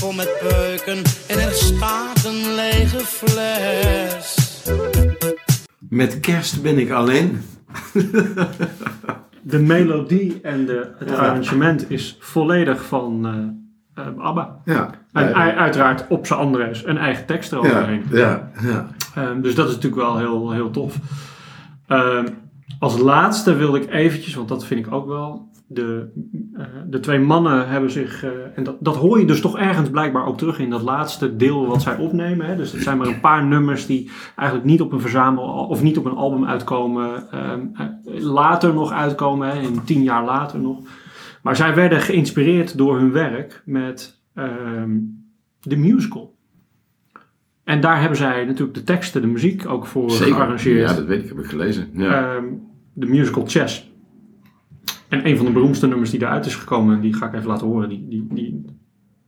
Vol met peuken en er staat een lege fles. Met kerst ben ik alleen. De melodie en de, het arrangement is volledig van eh, eh, ABBA. Ja. En ja. uiteraard op zijn Andres een eigen tekst eroverheen. Ja, ja. Ehm, dus dat is natuurlijk wel heel, heel tof. Ehm, als laatste wil ik eventjes, want dat vind ik ook wel. De, eh, de twee mannen hebben zich, eh, en dat, dat hoor je dus toch ergens blijkbaar ook terug in dat laatste deel wat zij opnemen. Hè? Dus het zijn maar een paar nummers die eigenlijk niet op een verzamel of niet op een album uitkomen. ehm, eh, later nog uitkomen, hè? in tien jaar later nog. Maar zij werden geïnspireerd door hun werk met ehm, de musical. En daar hebben zij natuurlijk de teksten, de muziek ook voor Zeker. gearrangeerd. Ja, dat weet ik. Heb ik gelezen. Ja. Ehm, de musical Chess. En een van de beroemdste nummers die eruit is gekomen, en die ga ik even laten horen. Die, die, die...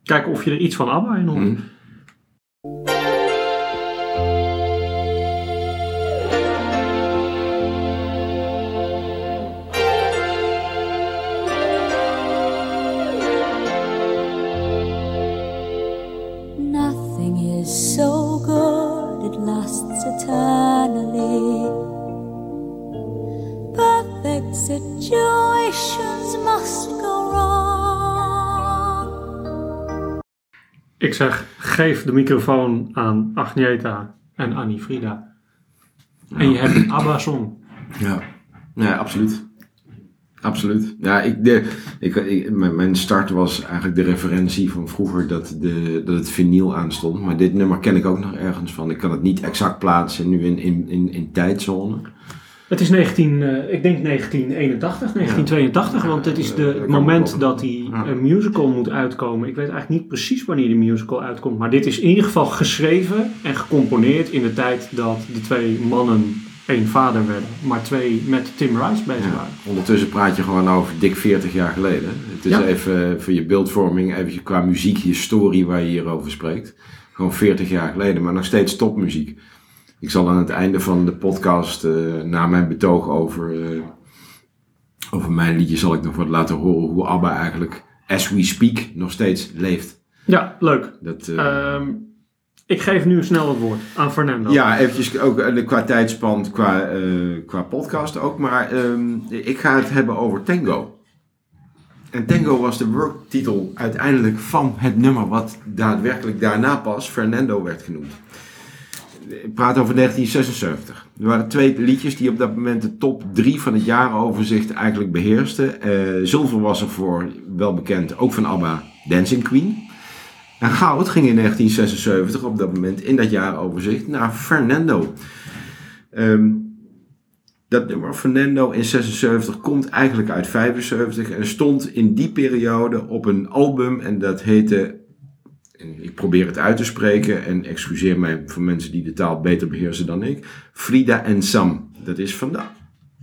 Kijken of je er iets van ABBA in hoort. Hm. Nothing is so good, it lasts eternally. Situations must go wrong. Ik zeg, geef de microfoon aan Agneta en Annie Frida. En je hebt een ABBA-song. Ja, ja absoluut. Absoluut. Ja, ik, de, ik, mijn start was eigenlijk de referentie van vroeger dat, de, dat het vinyl aanstond. Maar dit nummer ken ik ook nog ergens van. Ik kan het niet exact plaatsen nu in, in, in, in tijdzone. Het is 19, eh, ik denk 1981, 1982, want het is de, het moment dat die Ja. eh, musical moet uitkomen. Ik weet eigenlijk niet precies wanneer die musical uitkomt, maar dit is in ieder geval geschreven en gecomponeerd in de tijd dat de twee mannen één vader werden, maar twee met Tim Rice bezig Ja. waren. Ondertussen praat je gewoon over dik 40 jaar geleden. Het is even voor je beeldvorming, even qua muziek, historie waar je hier over spreekt. Gewoon 40 jaar geleden, maar nog steeds topmuziek. Ik zal aan het einde van de podcast, eh, na mijn betoog over, eh, over mijn liedje, zal ik nog wat laten horen hoe ABBA eigenlijk, as we speak, nog steeds leeft. Ja, leuk. Dat, eh, Ehm, Ik geef nu snel het woord aan Fernando. Ja, eventjes ook qua tijdspand, qua, qua podcast ook. Maar ehm, ik ga het hebben over Tango. En Tango was de worktitel uiteindelijk van het nummer wat daadwerkelijk daarna pas Fernando werd genoemd. Ik praat over 1976. Er waren twee liedjes die op dat moment de top drie van het jaaroverzicht eigenlijk beheersten. Eh, zilver was er voor, wel bekend, ook van ABBA, Dancing Queen. En goud ging in 1976 op dat moment in dat jaaroverzicht naar Fernando. Ehm, dat nummer Fernando in 76 komt eigenlijk uit 75 en stond in die periode op een album en dat heette, ik probeer het uit te spreken en excuseer mij voor mensen die de taal beter beheersen dan ik, Frida en Sam. Dat is van de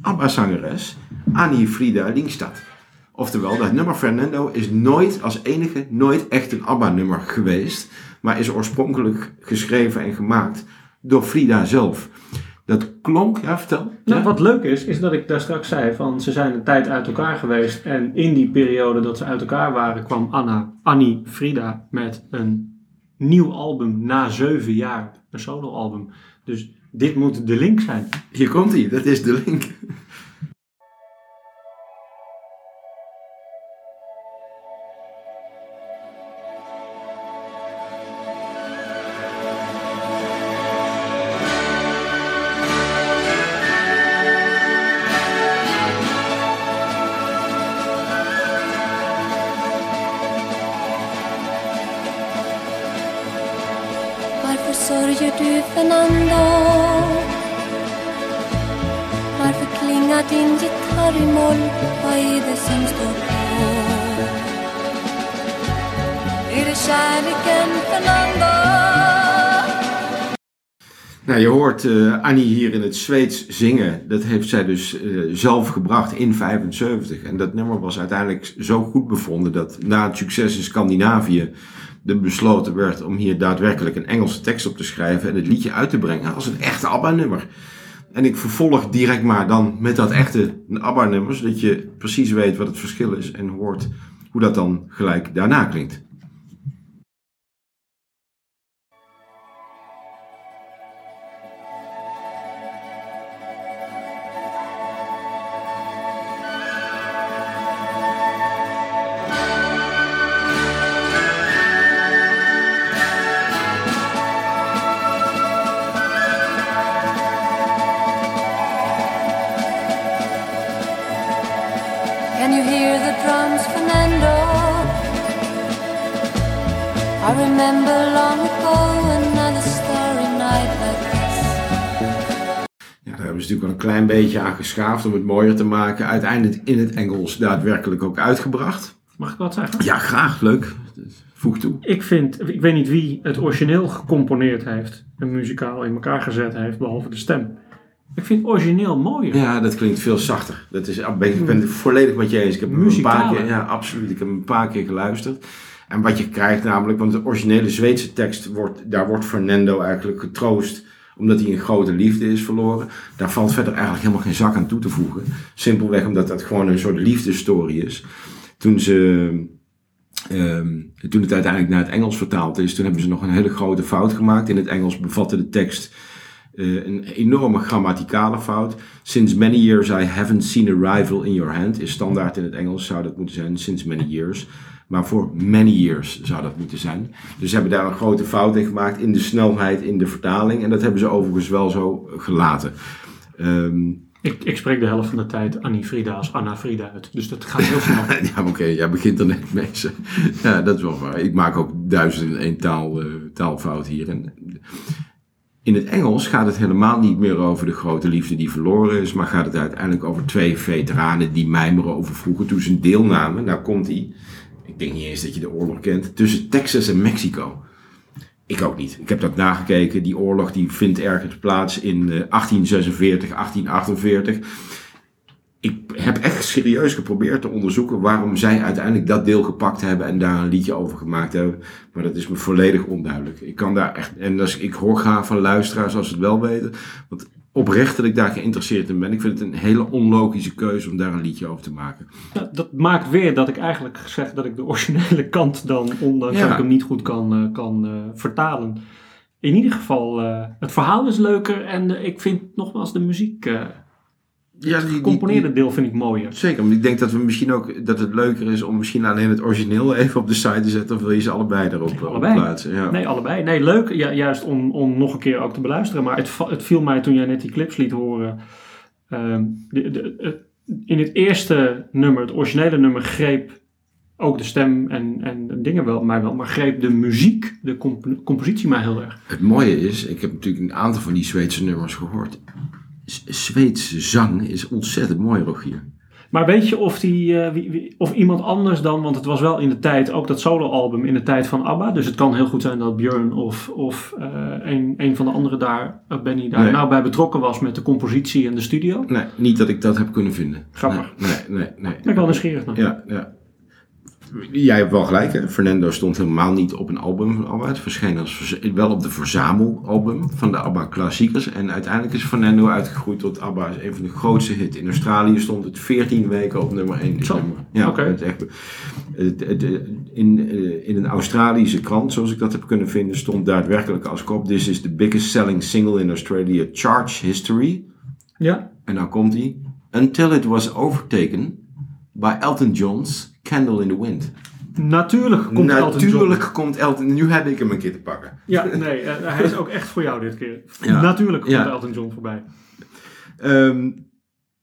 ABBA-zangeres Annie Frida Lingstad. Oftewel, dat nummer Fernando is nooit als enige nooit echt een ABBA-nummer geweest, maar is oorspronkelijk geschreven en gemaakt door Frida zelf. Dat klonk, ja, vertel. Nou, wat leuk is, is dat ik daar straks zei van ze zijn een tijd uit elkaar geweest. En in die periode dat ze uit elkaar waren, kwam Anna, Annie Frida met een nieuw album na zeven jaar. Een soloalbum. Dus dit moet de link zijn. Hier komt hij, dat is de link. Hoort eh, Annie hier in het Zweeds zingen. Dat heeft zij dus eh, zelf gebracht in 75. En dat nummer was uiteindelijk zo goed bevonden dat na het succes in Scandinavië er besloten werd om hier daadwerkelijk een Engelse tekst op te schrijven en het liedje uit te brengen als een echte ABBA-nummer. En ik vervolg direct maar dan met dat echte ABBA-nummer, zodat je precies weet wat het verschil is en hoort hoe dat dan gelijk daarna klinkt. Beetje aan geschaafd om het mooier te maken. Uiteindelijk in het Engels daadwerkelijk ook uitgebracht. Mag ik wat zeggen? Ja, graag, leuk. Voeg toe. Ik vind, ik weet niet wie het origineel gecomponeerd heeft. En muzikaal in elkaar gezet heeft, behalve de stem. Ik vind het origineel mooier. Ja, dat klinkt veel zachter. Dat is, ik ben- ik ben het volledig met je eens. Ik heb een paar keer, ja, absoluut. Ik heb een paar keer geluisterd. En wat je krijgt namelijk, want de originele Zweedse tekst, wordt, daar wordt Fernando eigenlijk getroost omdat hij een grote liefde is verloren. Daar valt verder eigenlijk helemaal geen zak aan toe te voegen. Simpelweg omdat dat gewoon een soort liefdesstory is. Toen ze Ehm, toen het uiteindelijk naar het Engels vertaald is, toen hebben ze nog een hele grote fout gemaakt. In het Engels bevatte de tekst eh, een enorme grammaticale fout. Since many years I haven't seen a rival in your hand is standaard in het Engels, zou dat moeten zijn, since many years. Maar voor many years zou dat moeten zijn. Dus ze hebben daar een grote fout in gemaakt in de snelheid in de vertaling. En dat hebben ze overigens wel zo gelaten. Ehm, Ik, ik spreek de helft van de tijd Annie Frida als Anna Frida uit. Dus dat gaat heel snel. ja, oké, jij begint er net mee. Ja, dat is wel waar. Ik maak ook duizend en één taal, eh, taalfout hier. En in het Engels gaat het helemaal niet meer over de grote liefde die verloren is, maar gaat het uiteindelijk over twee veteranen die mijmeren over vroeger toen ze deelnamen. Nou komt die, ik denk niet eens dat je de oorlog kent, tussen Texas en Mexico. Ik ook niet. Ik heb dat nagekeken. Die oorlog die vindt ergens plaats in eh, 1846, 1848 ik heb echt serieus geprobeerd te onderzoeken waarom zij uiteindelijk dat deel gepakt hebben en daar een liedje over gemaakt hebben. Maar dat is me volledig onduidelijk. Ik kan daar echt, en als, ik hoor graag van luisteraars als ze het wel weten, want oprecht dat ik daar geïnteresseerd in ben. Ik vind het een hele onlogische keuze om daar een liedje over te maken. Dat, dat maakt weer dat ik eigenlijk zeg dat ik de originele kant dan, ondanks Ja. dat ik hem niet goed kan, eh, kan eh, vertalen, in ieder geval, eh, het verhaal is leuker en ik vind nogmaals de muziek, Ja, het die- die- gecomponeerde deel vind ik mooier. Zeker, maar ik denk dat we misschien ook dat het leuker is om misschien alleen het origineel even op de site te zetten, of wil je ze allebei erop op allebei. plaatsen? Ja. Nee, allebei. Nee, leuk. Ja, juist om, om nog een keer ook te beluisteren. Maar het, het viel mij toen jij net die clips liet horen. ehm, de, de, het- in het eerste nummer, het originele nummer, greep ook de stem en, en de dingen wel mij wel. Maar greep de muziek, de comp- compositie mij heel erg. Het mooie is, ik heb natuurlijk een aantal van die Zweedse nummers gehoord. Zweedse zang is ontzettend mooi, Rogier. Maar weet je of, die, eh, wie, wie- of iemand anders dan, want het was wel in de tijd, ook dat soloalbum in de tijd van ABBA. Dus het kan heel goed zijn dat Björn of, of eh, een, een van de anderen daar, eh, Benny, daar Nee. nou bij betrokken was met de compositie en de studio. Nee, niet dat ik dat heb kunnen vinden. Grappig. Nee, nee, nee. nee. Ben ik wel nieuwsgierig naar. Ja, ja. Jij hebt wel gelijk, hè? Fernando stond helemaal niet op een album van ABBA. Het verscheen als, wel op de verzamelalbum van de ABBA klassiekers. En uiteindelijk is Fernando uitgegroeid tot ABBA is een van de grootste hits. In Australië stond het 14 weken op nummer 1. dit Zo, nummer. Ja, oké. het is echt, het, het, in, eh, in een Australische krant, zoals ik dat heb kunnen vinden, stond daadwerkelijk als kop: This is the biggest selling single in Australia charge history. Ja? En nou komt hij. Until it was overtaken by Elton John's Candle in the Wind. Natuurlijk komt Elton John. Natuurlijk komt Elton. Nu heb ik hem een keer te pakken. Ja, nee, eh, hij is ook echt voor jou dit keer. Ja. Natuurlijk komt Ja. Elton John voorbij. Ehm,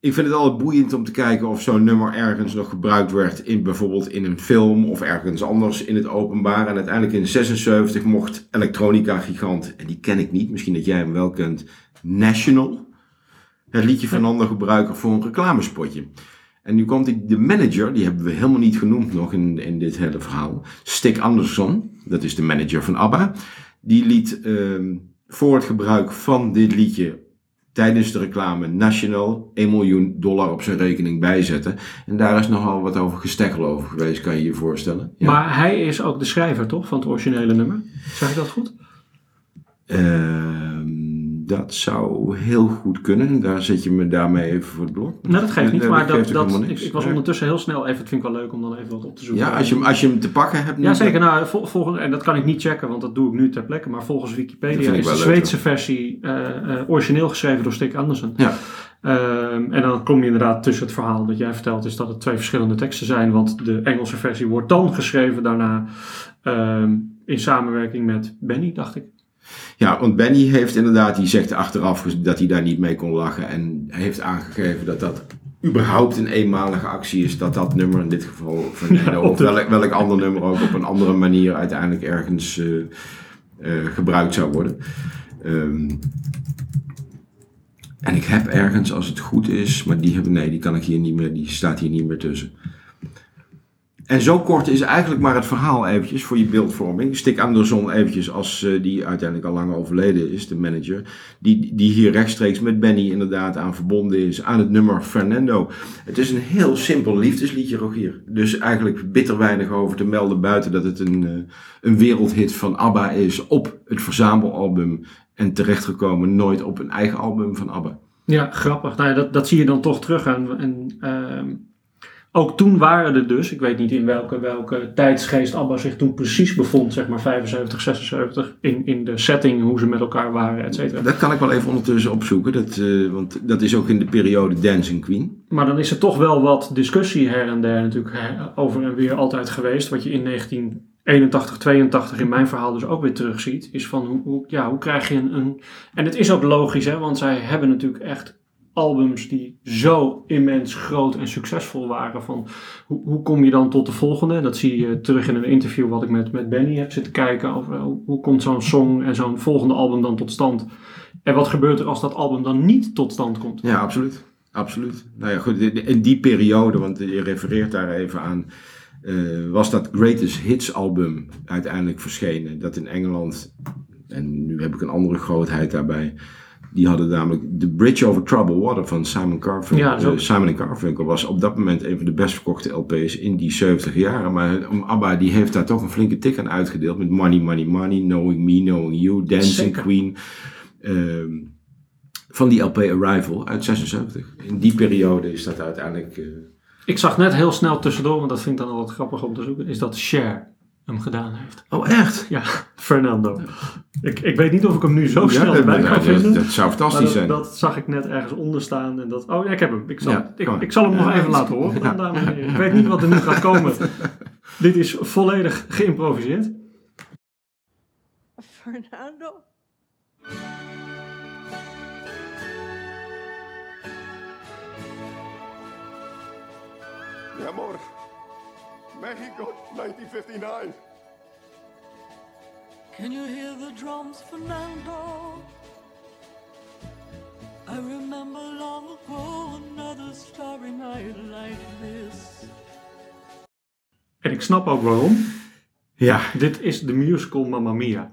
ik vind het altijd boeiend om te kijken of zo'n nummer ergens nog gebruikt werd. In, bijvoorbeeld in een film of ergens anders in het openbaar. En uiteindelijk in 76 mocht elektronica gigant, en die ken ik niet, misschien dat jij hem wel kent, National. Het liedje van ander gebruiken voor een reclamespotje. En nu komt die, de manager, die hebben we helemaal niet genoemd nog in, in dit hele verhaal. Stig Anderson, dat is de manager van ABBA. Die liet ehm, voor het gebruik van dit liedje tijdens de reclame National 1 miljoen dollar op zijn rekening bijzetten. En daar is nogal wat over gestekkel over geweest, kan je je voorstellen. Ja. Maar hij is ook de schrijver, toch? Van het originele nummer. Zeg ik dat goed? Ehm, dat zou heel goed kunnen. Daar zet je me daarmee even voor het blok. Nou, dat geeft niet. Maar dat, dat, ik, ik was ondertussen heel snel even. Het vind ik wel leuk om dan even wat op te zoeken. Ja, als je, hem- als je hem te pakken hebt. Ja, zeker. Nou, vol, volgens, en dat kan ik niet checken, want dat doe ik nu ter plekke. Maar volgens Wikipedia is de leuk, Zweedse versie eh, eh, origineel geschreven door Stig Andersen. Ja. Ehm, en dan kom je inderdaad tussen het verhaal dat jij vertelt, is dat het twee verschillende teksten zijn. Want de Engelse versie wordt dan geschreven daarna ehm, in samenwerking met Benny, dacht ik. Ja, want Benny heeft inderdaad, die zegt achteraf dat hij daar niet mee kon lachen. En heeft aangegeven dat dat überhaupt een eenmalige actie is. Dat dat nummer in dit geval, Ja, op of welk, welk ander nummer ook op een andere manier uiteindelijk ergens eh, eh, gebruikt zou worden. Ehm, en ik heb ergens, als het goed is, maar die, heb, nee, die kan ik hier niet meer, die staat hier niet meer tussen. En zo kort is eigenlijk maar het verhaal eventjes voor je beeldvorming. Stik Anderson eventjes, als eh, die uiteindelijk al lang overleden is, de manager. Die, die hier rechtstreeks met Benny inderdaad aan verbonden is, aan het nummer Fernando. Het is een heel simpel liefdesliedje, Rogier. Dus eigenlijk bitter weinig over te melden buiten dat het een, eh, een wereldhit van ABBA is op het verzamelalbum. En terechtgekomen nooit op een eigen album van ABBA. Ja, grappig. Nou ja, dat, dat zie je dan toch terug. En, en ehm, ook toen waren er dus, ik weet niet in welke, welke tijdsgeest ABBA zich toen precies bevond, zeg maar 75, 76, in, in de setting, hoe ze met elkaar waren, et cetera. Dat kan ik wel even ondertussen opzoeken, dat, eh, want dat is ook in de periode Dancing Queen. Maar dan is er toch wel wat discussie her en der natuurlijk over en weer altijd geweest. Wat je in 1981, 82 in mijn verhaal dus ook weer terugziet. Is van hoe, hoe, ja, hoe krijg je een, een... En het is ook logisch, hè, want zij hebben natuurlijk echt albums die zo immens groot en succesvol waren. Van hoe, hoe kom je dan tot de volgende? Dat zie je terug in een interview wat ik met, met Benny heb zitten kijken. Over hoe, hoe komt zo'n song en zo'n volgende album dan tot stand? En wat gebeurt er als dat album dan niet tot stand komt? Ja, absoluut. Absoluut. Nou ja, goed, in die periode, want je refereert daar even aan, eh, was dat Greatest Hits album uiteindelijk verschenen. Dat in Engeland, en nu heb ik een andere grootheid daarbij, die hadden namelijk The Bridge Over Troubled Water van Simon Garfunkel. Ja, Eh, Simon Garfunkel was op dat moment een van de best verkochte LP's in die 70 jaren. Maar um, ABBA die heeft daar toch een flinke tik aan uitgedeeld met Money, Money, Money, Knowing Me, Knowing You, Dancing Zeker. Queen. Ehm, van die LP Arrival uit 76. In die periode is dat uiteindelijk. eh, Ik zag net heel snel tussendoor, want dat vind ik dan altijd grappig om te zoeken, is dat Cher. Hem gedaan heeft. Oh, echt? Ja, Fernando. Ik, ik weet niet of ik hem nu zo Ja, snel dat- erbij dat- kan dat- vinden. dat zou maar fantastisch dat, zijn. dat zag ik net ergens onder staan. En dat, oh ja, ik heb hem. Ik zal, Ja, ik, zal hem nog Ja, even dat laten horen, ja. dames en heren. Ik weet niet wat er nu gaat komen. Dit is volledig geïmproviseerd. Fernando? Mi amor, Mexico, 1959. Can you hear the drums, Fernando? I remember long ago another starry night like this. En ik snap ook waarom. Ja. Dit is de musical Mamma Mia.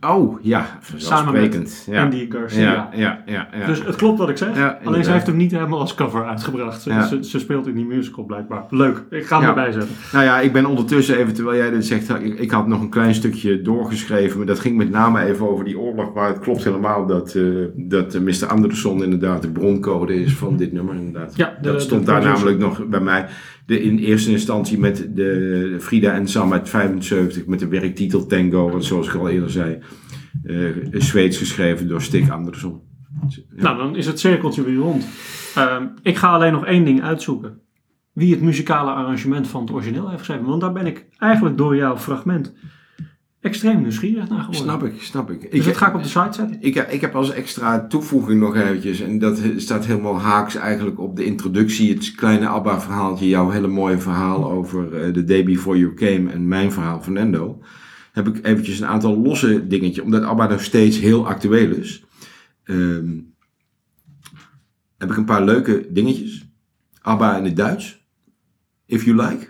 Oh, ja. Samen met ja. Andy Garcia. Ja, ja, ja. Dus het klopt wat ik zeg. Alleen ze heeft hem niet helemaal als cover uitgebracht. Ze, ze, speelt in die musical blijkbaar. Leuk. Ik ga hem erbij zetten. Nou ja, ik ben ondertussen even, terwijl jij dit zegt, ik, ik had nog een klein stukje doorgeschreven, maar dat ging met name even over die oorlog, maar het klopt helemaal dat, eh, dat eh, Mr. Anderson inderdaad de broncode is van dit nummer inderdaad. De- dat de stond daar namelijk nog bij mij. De, in eerste instantie met de Frida en Sam uit 75 met de werktitel Tango, zoals ik al eerder zei, eh, Zweeds geschreven door Stig Anderson. Ja. Nou, dan is het cirkeltje weer rond. Ehm, ik ga alleen nog één ding uitzoeken. Wie het muzikale arrangement van het origineel heeft geschreven. Want daar ben ik eigenlijk door jouw fragment extreem nieuwsgierig naar geworden. Snap ik, snap ik. Dus dat ga ik op de site zetten. Ik, heb- ik heb als extra toevoeging nog eventjes, en dat staat helemaal haaks eigenlijk op de introductie, het kleine ABBA-verhaaltje, jouw hele mooie verhaal over eh, The Day Before You Came en mijn verhaal van Endo, heb ik eventjes een aantal losse dingetjes, omdat ABBA nog steeds heel actueel is, ehm, heb ik een paar leuke dingetjes. ABBA in het Duits, if you like.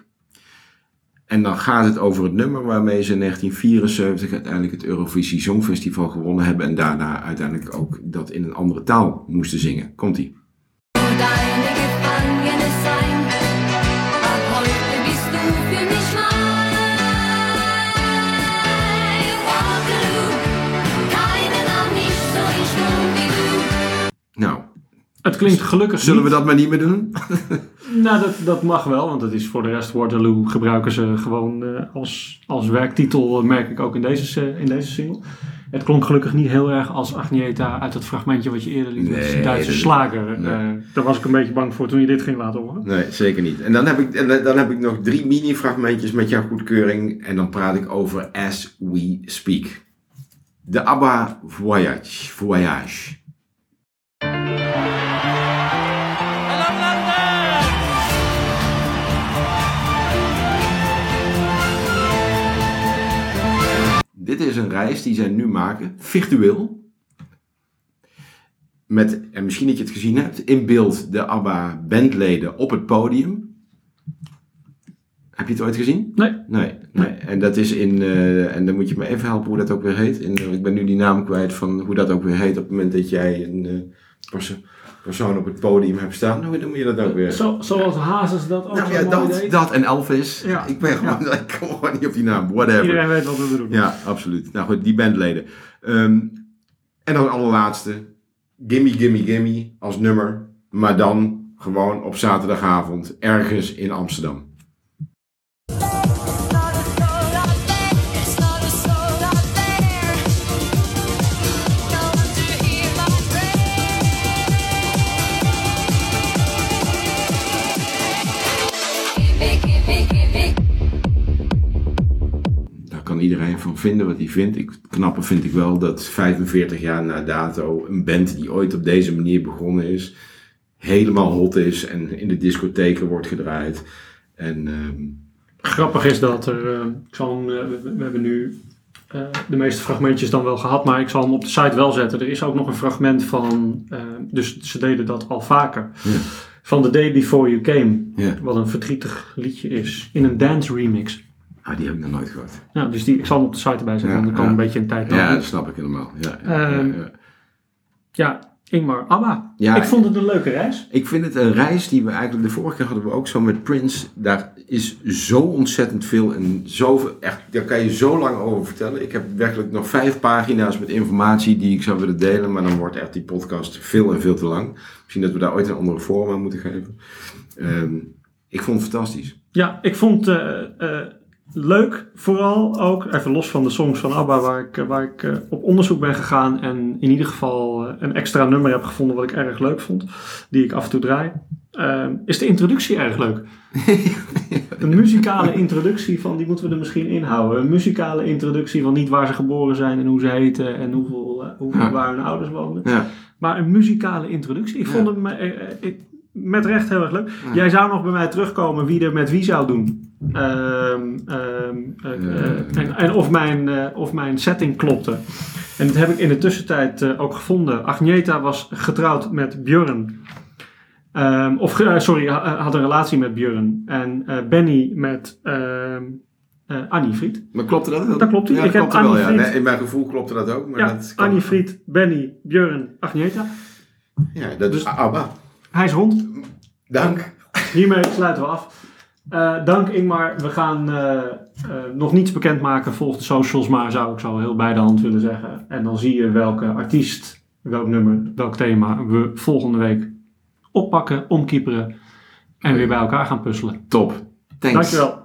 En dan gaat het over het nummer waarmee ze in 1974 uiteindelijk het Eurovisie Songfestival gewonnen hebben. En daarna uiteindelijk ook dat in een andere taal moesten zingen. Komt-ie. Nou, Het klinkt gelukkig zullen we dat maar niet meer doen? Nou, dat, dat mag wel, want het is voor de rest Waterloo gebruiken ze gewoon eh, als, als werktitel, eh, merk ik ook in deze, in deze single. Het klonk gelukkig niet heel erg als Agneta uit het fragmentje wat je eerder liet, Nee, zijn Duitse dat- slager. nee. Eh, daar was ik een beetje bang voor toen je dit ging laten horen. Nee, zeker niet. En dan heb ik, en dan heb ik nog drie mini-fragmentjes met jouw goedkeuring. En dan praat ik over As We Speak. De ABBA Voyage. Voyage. Dit is een reis die zij nu maken, virtueel. Met, en misschien dat je het gezien hebt, in beeld de ABBA bandleden op het podium. Heb je het ooit gezien? Nee. Nee, nee. En dat is in, eh, en dan moet je me even helpen hoe dat ook weer heet. In, eh, ik ben nu die naam kwijt van hoe dat ook weer heet op het moment dat jij een perso- persoon op het podium hebt staan. Hoe noem je dat ook weer? Zo, zoals Hazes dat ook Nou ja, dat, dat en Elvis. Ja. Ik, ben gewoon, ik kom gewoon niet op die naam. Whatever. Iedereen weet wat we bedoelen. Ja, absoluut. Nou goed, die bandleden. Ehm, en dan allerlaatste. Gimme, gimme, gimme als nummer. Maar dan gewoon op zaterdagavond ergens in Amsterdam. Vinden wat hij vindt. Ik, het knappe vind ik wel dat 45 jaar na dato een band die ooit op deze manier begonnen is, helemaal hot is en in de discotheken wordt gedraaid. En ehm, Grappig is dat er, ik zal hem, eh, we, we hebben nu eh, de meeste fragmentjes dan wel gehad, maar ik zal hem op de site wel zetten. Er is ook nog een fragment van, dus ze deden dat al vaker, van The Day Before You Came, wat een verdrietig liedje is, in een dance remix. Ah, die heb ik nog nooit gehoord. Nou, dus die, ik zal hem op de site erbij zetten, Ja, want dan kan ja. een beetje een tijd Ja, dat snap ik helemaal. Ja, ja, Ehm, ja, ja. Ja, Ingmar, ABBA. Ja, ik vond het een leuke reis. Ik vind het een reis die we eigenlijk, de vorige keer hadden we ook zo met Prince. Daar is zo ontzettend veel en zoveel, echt, daar kan je zo lang over vertellen. Ik heb werkelijk nog vijf pagina's met informatie die ik zou willen delen, maar dan wordt echt die podcast veel en veel te lang. Misschien dat we daar ooit een andere vorm aan moeten geven. Ehm, ik vond het fantastisch. Ja, ik vond, eh, eh, leuk vooral ook, even los van de songs van ABBA, waar ik, waar ik eh, op onderzoek ben gegaan en in ieder geval eh, een extra nummer heb gevonden wat ik erg leuk vond, die ik af en toe draai, ehm, is de introductie erg leuk. Een muzikale introductie van, die moeten we er misschien inhouden. Een muzikale introductie van niet waar ze geboren zijn en hoe ze heten en hoeveel, eh, hoeveel Ja. waar hun ouders woonden. Ja. Maar een muzikale introductie. Ik Ja. vond hem eh, eh, ik- met recht heel erg leuk. Ja. Jij zou nog bij mij terugkomen wie er met wie zou doen. Ehm, ehm, eh, eh, en, en of, mijn, eh, of mijn setting klopte. En dat heb ik in de tussentijd ook gevonden. Agneta was getrouwd met Björn. Ehm, of, sorry, ha- had een relatie met Björn. En Benny met Annie Fried. Maar klopte dat? Dat klopt. Ja, Ik dat heb wel, ja. Fried- Nee, in mijn gevoel klopte dat ook. Maar Ja, dat Annie Fried, Benny, Björn, Agneta. Ja, dat Dus- is ABBA. Hij is rond. Dank. Hiermee sluiten we af. Eh, dank Ingmar. We gaan eh, eh, nog niets bekendmaken. Volg de socials maar, zou ik zo heel bij de hand willen zeggen. En dan zie je welke artiest, welk nummer, welk thema we volgende week oppakken, omkieperen en weer bij elkaar gaan puzzelen. Top. Thanks. Dankjewel.